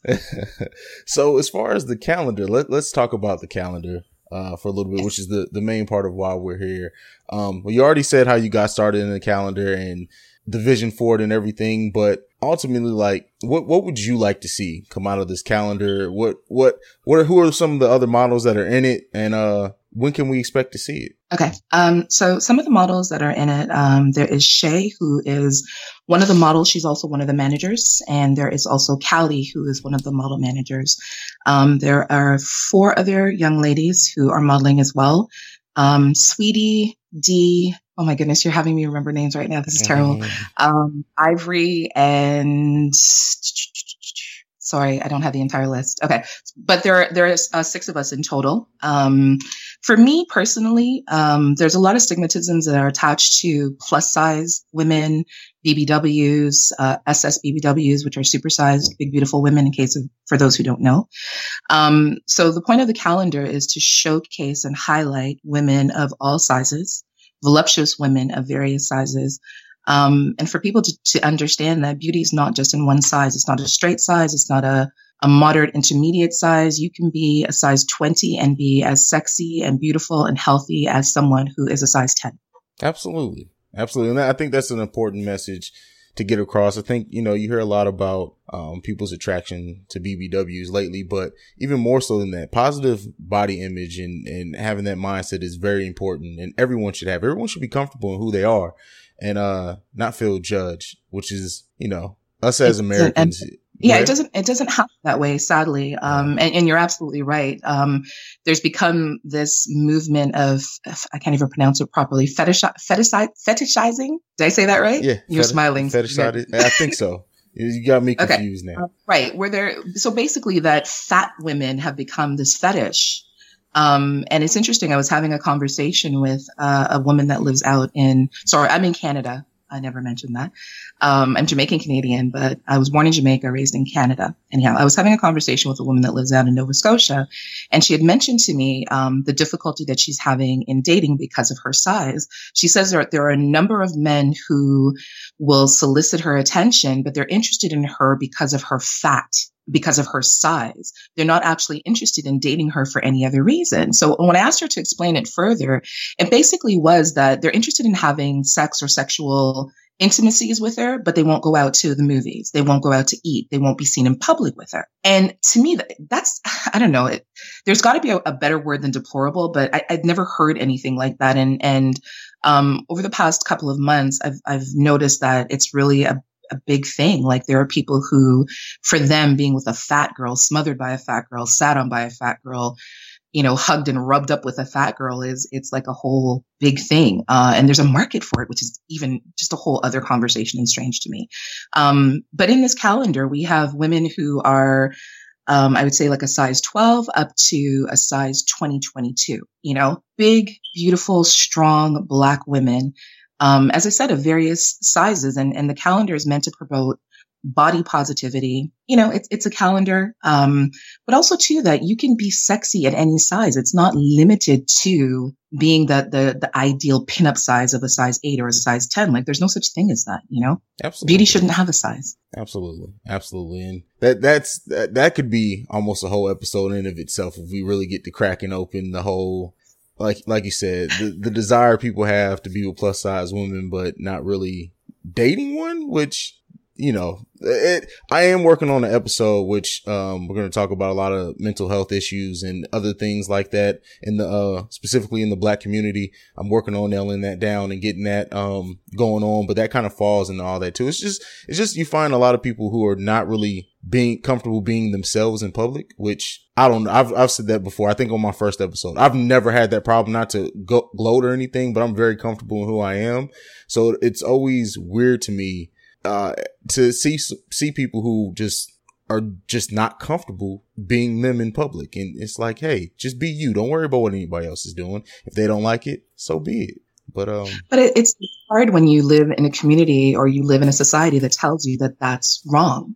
so, as far as the calendar, let, let's talk about the calendar uh, for a little bit, which is the, the main part of why we're here. Um, well, you already said how you got started in the calendar and the vision for it and everything, but ultimately, like, what what would you like to see come out of this calendar? What what what are who are some of the other models that are in it, and uh, when can we expect to see it? Okay. Um, so some of the models that are in it, um, there is Shay, who is one of the models. She's also one of the managers. And there is also Cali, who is one of the model managers. Um, there are four other young ladies who are modeling as well. Um, Sweetie, D, oh my goodness, you're having me remember names right now. This is terrible. Mm. Um, Ivory and sorry, I don't have the entire list. Okay. But there, there is uh, six of us in total. Um, for me personally, um, there's a lot of stigmatisms that are attached to plus size women, BBWs, uh, SS BBWs, which are supersized, big, beautiful women in case of, for those who don't know. Um, so the point of the calendar is to showcase and highlight women of all sizes, voluptuous women of various sizes, um, and for people to, to understand that beauty is not just in one size. It's not a straight size. It's not a, a moderate intermediate size. You can be a size 20 and be as sexy and beautiful and healthy as someone who is a size 10. Absolutely. Absolutely. And I think that's an important message to get across. I think, you know, you hear a lot about um, people's attraction to BBWs lately, but even more so than that, positive body image and, and having that mindset is very important and everyone should have. Everyone should be comfortable in who they are and uh not feel judged, which is, you know, us as Americans. And, yeah, right? it doesn't it doesn't happen that way, sadly. Um, and, and, you're absolutely right. Um, there's become this movement of I can't even pronounce it properly. Fetish fetish fetishizing. Did I say that right? Yeah, you're fetish, smiling. Fetishizing. I think so. You got me confused okay. now. Uh, right. Where there, so basically that fat women have become this fetish um, and it's interesting. I was having a conversation with uh, a woman that lives out in, sorry, I'm in Canada. I never mentioned that. Um, I'm Jamaican Canadian, but I was born in Jamaica, raised in Canada. Anyhow, I was having a conversation with a woman that lives out in Nova Scotia, and she had mentioned to me um, the difficulty that she's having in dating because of her size. She says there, there are a number of men who will solicit her attention, but they're interested in her because of her fat because of her size. They're not actually interested in dating her for any other reason. So when I asked her to explain it further, it basically was that they're interested in having sex or sexual intimacies with her, but they won't go out to the movies. They won't go out to eat. They won't be seen in public with her. And to me, that's, I don't know, it, there's got to be a, a, better word than deplorable, but I, I've never heard anything like that. And, and, um, over the past couple of months, I've, I've noticed that it's really a a big thing. Like there are people who, for them, being with a fat girl, smothered by a fat girl, sat on by a fat girl, you know, hugged and rubbed up with a fat girl is it's like a whole big thing. Uh, and there's a market for it, which is even just a whole other conversation and strange to me. Um, but in this calendar, we have women who are um, I would say like a size 12 up to a size 2022, you know, big, beautiful, strong black women um, as I said, of various sizes. And, and the calendar is meant to promote body positivity. You know, it's, it's a calendar. Um, but also too that you can be sexy at any size. It's not limited to being the, the, the ideal pinup size of a size eight or a size 10. Like there's no such thing as that, you know? Absolutely. Beauty shouldn't have a size. Absolutely. Absolutely. And that, that's, that, that could be almost a whole episode in of itself if we really get to cracking open the whole, like, like you said, the, the desire people have to be with plus size women, but not really dating one, which you know, it, I am working on an episode, which, um, we're going to talk about a lot of mental health issues and other things like that in the, uh, specifically in the black community. I'm working on nailing that down and getting that, um, going on, but that kind of falls into all that too. It's just, it's just, you find a lot of people who are not really being comfortable being themselves in public, which I don't know. I've, I've said that before. I think on my first episode, I've never had that problem, not to go, gloat or anything, but I'm very comfortable in who I am. So it's always weird to me uh, to see see people who just are just not comfortable being them in public, and it's like, hey, just be you. Don't worry about what anybody else is doing. If they don't like it, so be it. But um, but it, it's hard when you live in a community or you live in a society that tells you that that's wrong.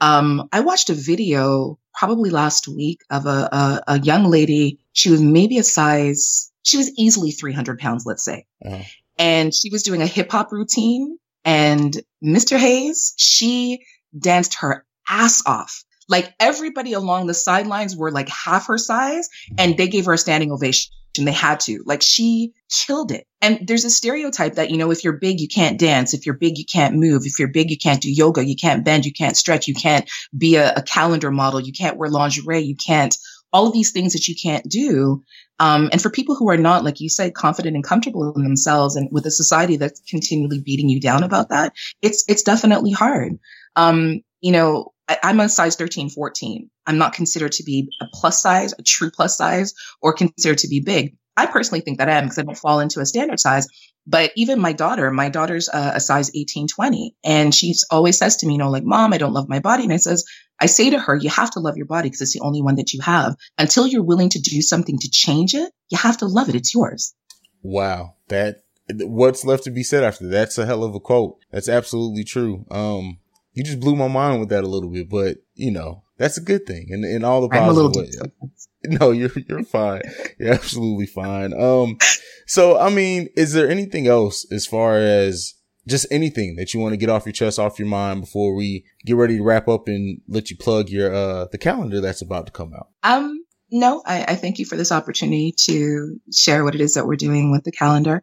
Um, I watched a video probably last week of a, a, a young lady. She was maybe a size. She was easily 300 pounds, let's say. Uh-huh. And she was doing a hip hop routine and Mr. Haize, she danced her ass off. Like everybody along the sidelines were like half her size and they gave her a standing ovation. They had to. Like she killed it. And there's a stereotype that, you know, if you're big, you can't dance. If you're big, you can't move. If you're big, you can't do yoga. You can't bend. You can't stretch. You can't be a, a calendar model. You can't wear lingerie. You can't all of these things that you can't do. Um, and for people who are not, like you said, confident and comfortable in themselves and with a society that's continually beating you down about that, it's, it's definitely hard. Um, you know, I, I'm a size 13, 14. I'm not considered to be a plus size, a true plus size, or considered to be big. I personally think that I am because I don't fall into a standard size. But even my daughter, my daughter's a, a size 18, 20. And she always says to me, you know, like, mom, I don't love my body. And I says, I say to her, you have to love your body because it's the only one that you have. Until you're willing to do something to change it, you have to love it. It's yours. Wow. That, what's left to be said after that? That's a hell of a quote. That's absolutely true. Um, you just blew my mind with that a little bit, but you know, that's a good thing in, in all the positive ways. No, you're, you're fine. You're absolutely fine. Um, so, I mean, is there anything else as far as just anything that you want to get off your chest, off your mind before we get ready to wrap up and let you plug your, uh, the calendar that's about to come out? Um, no, I, I thank you for this opportunity to share what it is that we're doing with the calendar.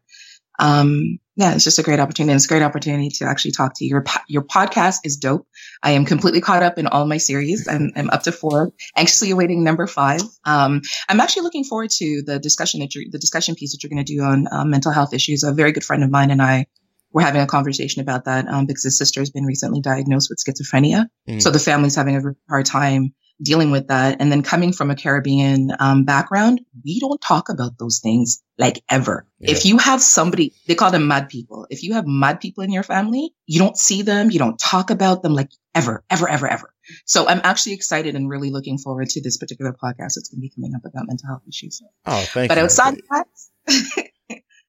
Um, yeah, it's just a great opportunity. And it's a great opportunity to actually talk to you. Your, your podcast is dope. I am completely caught up in all my series. I'm, I'm up to four, anxiously awaiting number five. Um, I'm actually looking forward to the discussion that you're, the discussion piece that you're going to do on um, mental health issues. A very good friend of mine and I were having a conversation about that um, because his sister has been recently diagnosed with schizophrenia. Mm. So the family's having a hard time dealing with that. And then coming from a Caribbean um, background, we don't talk about those things like ever. Yeah. If you have somebody, they call them mad people. If you have mad people in your family, you don't see them, you don't talk about them like ever, ever, ever, ever. So I'm actually excited and really looking forward to this particular podcast. It's going to be coming up about mental health issues. Oh, thank but you. But outside that,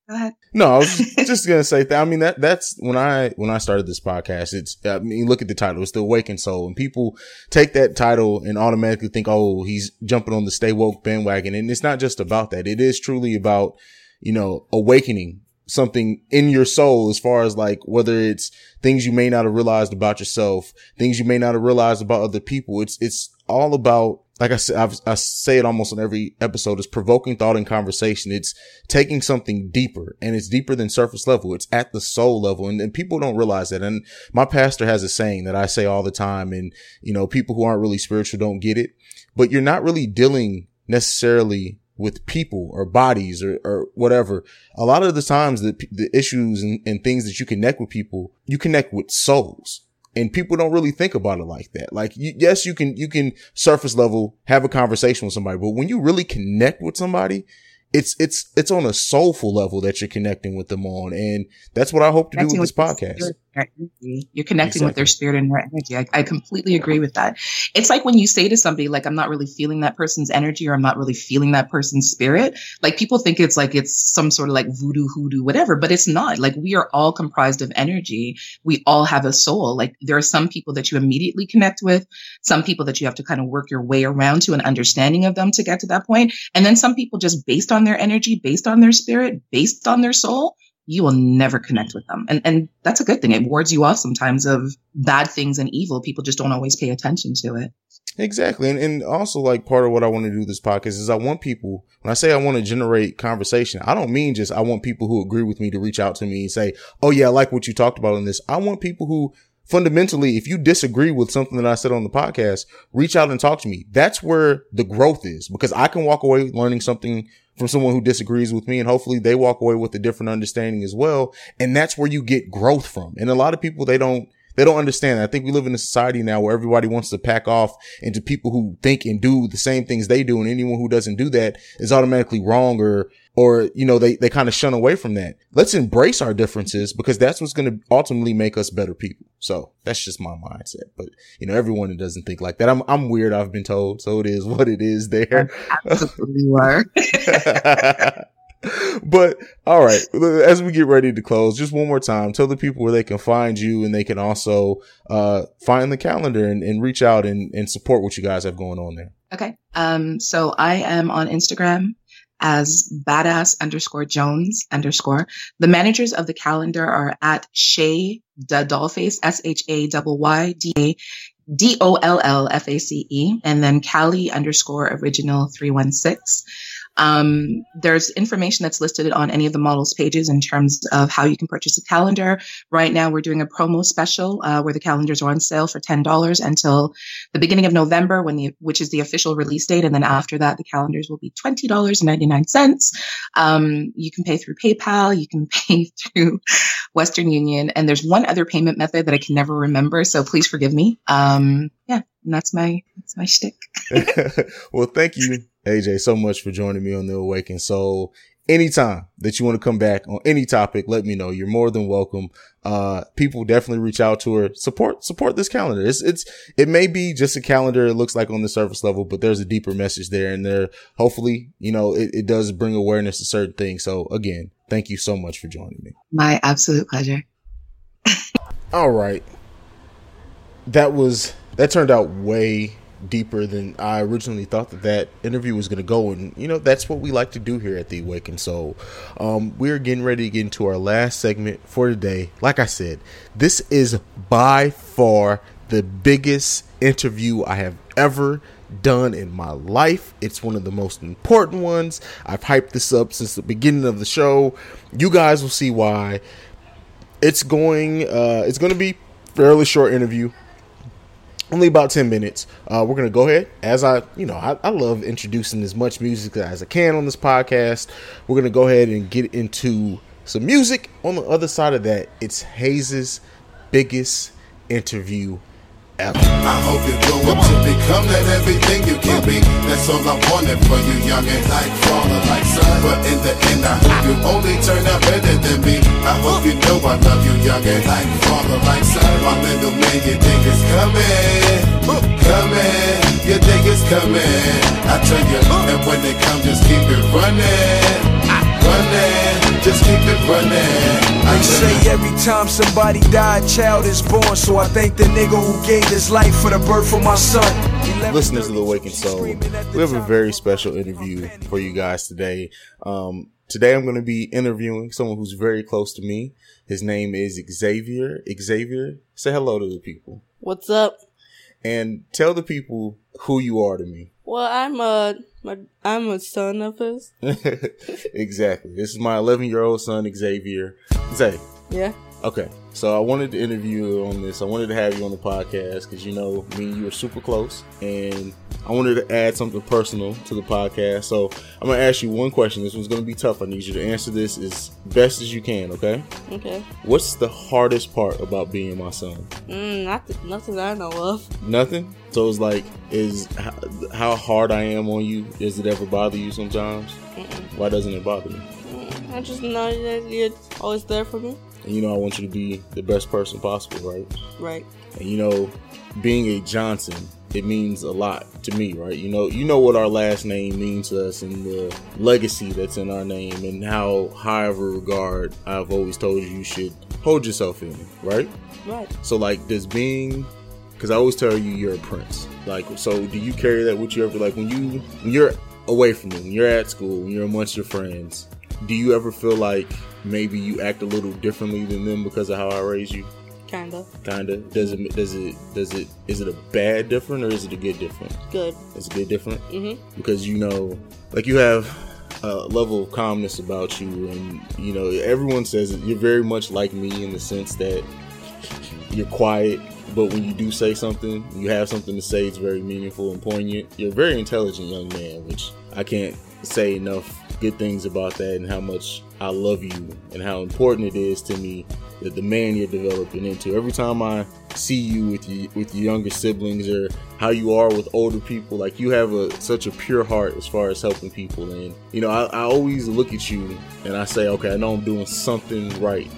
Go ahead. No, I was just gonna say that. I mean, that that's when I when I started this podcast. It's I mean, look at the title. It's the Awakened Soul, and people take that title and automatically think, oh, he's jumping on the Stay Woke bandwagon. And it's not just about that. It is truly about you know awakening something in your soul as far as like whether it's things you may not have realized about yourself, things you may not have realized about other people. It's it's all about like I said, I've, i say it almost on every episode, it's provoking thought and conversation. It's taking something deeper and it's deeper than surface level. It's at the soul level. And, and people don't realize that. And my pastor has a saying that I say all the time. And, you know, people who aren't really spiritual don't get it, but you're not really dealing necessarily with people or bodies or, or whatever. A lot of the times the, the issues and, and things that you connect with people, you connect with souls and people don't really think about it like that. Like, you, yes, you can, you can surface level have a conversation with somebody, but when you really connect with somebody, it's, it's, it's on a soulful level that you're connecting with them on. And that's what I hope to do with this podcast. Their energy. You're connecting with their spirit and their energy. I, I completely agree with that. It's like when you say to somebody, like, I'm not really feeling that person's energy or I'm not really feeling that person's spirit. Like people think it's like it's some sort of like voodoo, hoodoo, whatever, but it's not. Like we are all comprised of energy. We all have a soul. Like there are some people that you immediately connect with, some people that you have to kind of work your way around to an understanding of them to get to that point. And then some people just based on their energy, based on their spirit, based on their soul, you will never connect with them. And and that's a good thing. It wards you off sometimes of bad things and evil. People just don't always pay attention to it. Exactly. And, and also like part of what I want to do this podcast is I want people, when I say I want to generate conversation, I don't mean just I want people who agree with me to reach out to me and say, Oh yeah, I like what you talked about in this. I want people who fundamentally, if you disagree with something that I said on the podcast, reach out and talk to me. That's where the growth is because I can walk away learning something from someone who disagrees with me and hopefully they walk away with a different understanding as well. And that's where you get growth from. And a lot of people, they don't, they don't understand. I think we live in a society now where everybody wants to pack off into people who think and do the same things they do. And anyone who doesn't do that is automatically wrong or, or, you know, they, they kind of shun away from that. Let's embrace our differences because that's what's going to ultimately make us better people. So that's just my mindset. But, you know, everyone who doesn't think like that. I'm, I'm weird. I've been told. So it is what it is there. Absolutely you are. but all right, as we get ready to close, just one more time, tell the people where they can find you and they can also uh, find the calendar and, and reach out and, and support what you guys have going on there. Okay. Um, so I am on Instagram as badass underscore Jones underscore. The managers of the calendar are at Shay da Dollface, S H A Y Y D A D O L L F A C E, and then Cali underscore original 316. Um, there's information that's listed on any of the models pages in terms of how you can purchase a calendar. Right now, we're doing a promo special uh, where the calendars are on sale for ten dollars until the beginning of November, when the which is the official release date, and then after that, the calendars will be twenty dollars and ninety nine cents. Um, you can pay through PayPal, you can pay through Western Union, and there's one other payment method that I can never remember, so please forgive me. Um, yeah, and that's my that's my shtick. well, thank you AJ, so much for joining me on the Awakened Soul. Anytime that you want to come back on any topic, let me know. You're more than welcome. Uh, people definitely reach out to her. Support, support this calendar. It's, it's, it may be just a calendar. It looks like on the surface level, but there's a deeper message there and there. Hopefully, you know, it, it does bring awareness to certain things. So again, thank you so much for joining me. My absolute pleasure. All right. That was, that turned out way deeper than I originally thought that that interview was going to go. And, you know, that's what we like to do here at The Awakened Soul. Um, we're getting ready to get into our last segment for today. Like I said, this is by far the biggest interview I have ever done in my life. It's one of the most important ones. I've hyped this up since the beginning of the show. You guys will see why. It's going uh it's going to be fairly short interview only about 10 minutes. Uh, we're gonna go ahead as i you know I, I, love introducing as much music as i can on this podcast. We're gonna go ahead and get into some music. On the other side of that it's Haize's biggest interview ever. I hope you grow up to become that everything you can be. That's all I wanted for you, young and like father, like son. But in the end, I hope you only turn out better than me. I hope you know I love you, young and like father, like son. My little man, your think it's coming, coming. Your day is coming. I tell you, and when they come, just keep it running running, just keep it running. They say every time somebody die, a child is born. So I thank the nigga who gave his life for the birth of my son. Listeners of the Awakened Soul, we have a very special interview for you guys today. Um, today I'm going to be interviewing someone who's very close to me. His name is Xavier. Xavier, say hello to the people. What's up? And tell the people who you are to me. Well, I'm a my, I'm a son of his. exactly. This is my 11 year old son, Xavier. Zay. Yeah. Okay. So I wanted to interview you on this. I wanted to have you on the podcast because you know me and you are super close, and I wanted to add something personal to the podcast. So I'm gonna ask you one question. This one's gonna be tough. I need you to answer this as best as you can. Okay. Okay. What's the hardest part about being my son? Mm, nothing, nothing I know of. Nothing. So it's like, is how hard I am on you? Does it ever bother you sometimes? Mm-mm. Why doesn't it bother me? Mm, I just know that you're always there for me. And you know I want you to be the best person possible, right? Right. And you know, being a Johnson, it means a lot to me, right? You know, you know what our last name means to us and the legacy that's in our name and how high of a regard I've always told you you should hold yourself in, right? Right. So like does being because I always tell you you're a prince. Like so do you carry that with you ever like when you when you're away from me, when you're at school, when you're amongst your friends, do you ever feel like maybe you act a little differently than them because of how I raised you? Kinda. Kinda. Does it does it does it is it a bad different or is it a good different? Good. It's a good different? Mhm. Because you know like you have a level of calmness about you and you know everyone says that you're very much like me in the sense that you're quiet but when you do say something you have something to say it's very meaningful and poignant you're a very intelligent young man which i can't say enough good things about that and how much i love you and how important it is to me that the man you're developing into every time i see you with you with your younger siblings or how you are with older people like you have a such a pure heart as far as helping people and you know i, I always look at you and i say okay i know i'm doing something right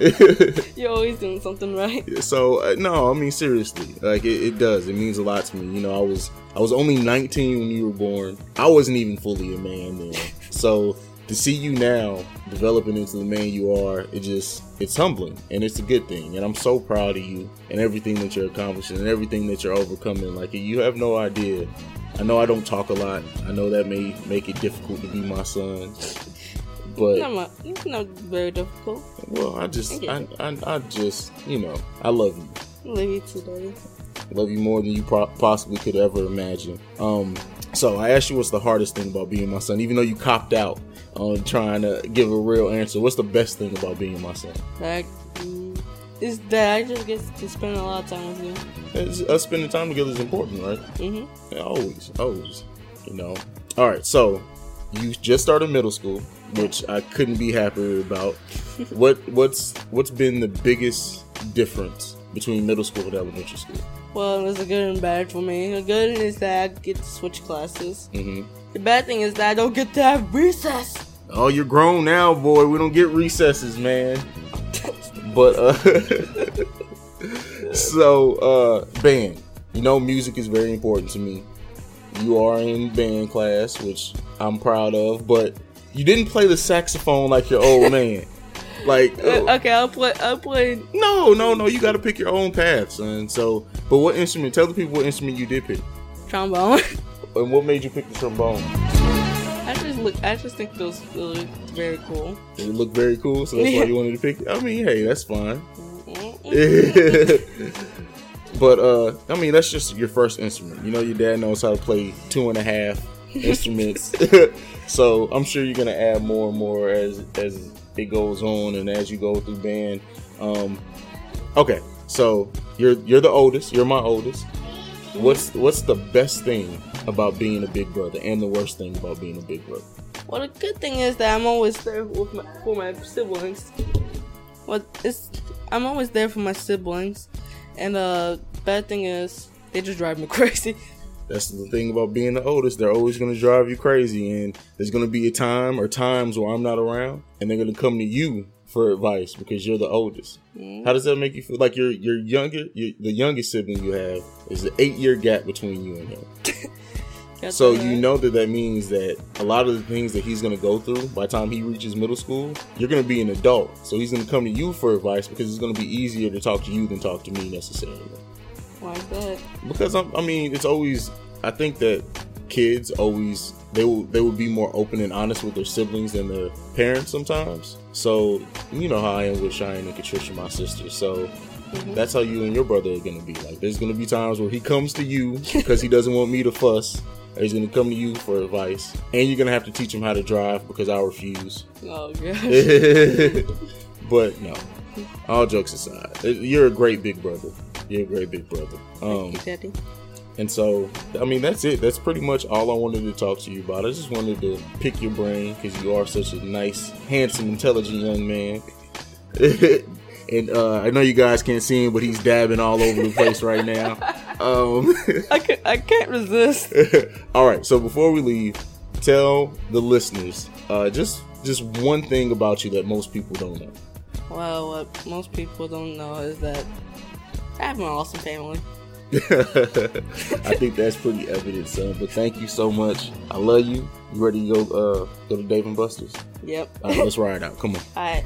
You're always doing something right. so uh, no, I mean seriously, like it, it does. It means a lot to me. You know, I was I was only 19 when you were born. I wasn't even fully a man then. So to see you now developing into the man you are, it just it's humbling and it's a good thing. And I'm so proud of you and everything that you're accomplishing and everything that you're overcoming. Like you have no idea. I know I don't talk a lot. I know that may make it difficult to be my son. But Not, it's not very difficult. well, I just I, I, I I just you know I love you. Love you too, daddy. love you more than you pro- possibly could ever imagine. Um, so I asked you what's the hardest thing about being my son, even though you copped out on trying to give a real answer. What's the best thing about being my son? Like, mm, is that I just get to spend a lot of time with you. It's, us spending time together is important, right? Mhm. Yeah, always, always. You know. All right, so you just started middle school, which I couldn't be happier about. what what's what's been the biggest difference between middle school and elementary school? Well, it was a good and bad for me. The good is that I get to switch classes. Mm-hmm. The bad thing is that I don't get to have recess. Oh, you're grown now, boy. We don't get recesses, man. But uh so uh band. You know music is very important to me. You are in band class, which I'm proud of, but you didn't play the saxophone like your old man. Like Uh, okay, I'll play. I'll play. no, no, no, you got to pick your own path, son. So, but what instrument? Tell the people what instrument you did pick. trombone. And what made you pick the trombone? I just look. I just think those look very cool. They look very cool, so that's why you wanted to pick it. I mean, hey, that's fine. but uh I mean that's just your first instrument. You know your dad knows how to play two and a half instruments. so I'm sure you're gonna add more and more as as it goes on and as you go through band. Um okay, so you're you're the oldest, you're my oldest. What's what's the best thing about being a big brother and the worst thing about being a big brother? Well, the good thing is that I'm always there with my, for my siblings. Well, it's I'm always there for my siblings, and uh, bad thing is they just drive me crazy. That's the thing about being the oldest. They're always going to drive you crazy. And there's going to be a time or times where I'm not around and they're going to come to you for advice because you're the oldest. Mhm. How does that make you feel? Like you're, you're younger, you the youngest sibling you have is an eight year gap between you and him. So you know that that means that a lot of the things that he's going to go through by the time he reaches middle school, you're going to be an adult. So he's going to come to you for advice because it's going to be easier to talk to you than talk to me necessarily Why is that? because I'm, I mean it's always I think that kids always they will they will be more open and honest with their siblings than their parents sometimes. So you know how I am with Cheyenne and Katricia, my sister. So mm-hmm. that's how you and your brother are gonna be. Like there's gonna be times where he comes to you because he doesn't want me to fuss. Or he's gonna come to you for advice, and you're gonna have to teach him how to drive because I refuse. Oh gosh. but no, all jokes aside, you're a great big brother. You're a great big brother. Um, Thank you, Daddy. and so, I mean, that's it. That's pretty much all I wanted to talk to you about. I just wanted to pick your brain because you are such a nice, handsome, intelligent young man. and uh, I know you guys can't see him, but he's dabbing all over the place right now. Um, I can't, I can't resist. all right. So before we leave, tell the listeners uh, just just one thing about you that most people don't know. Well, what most people don't know is that I have an awesome family. I think that's pretty evident, son. But thank you so much. I love you. You ready to go uh, go to Dave and Buster's? Yep. All right, let's ride out. Come on. Alright.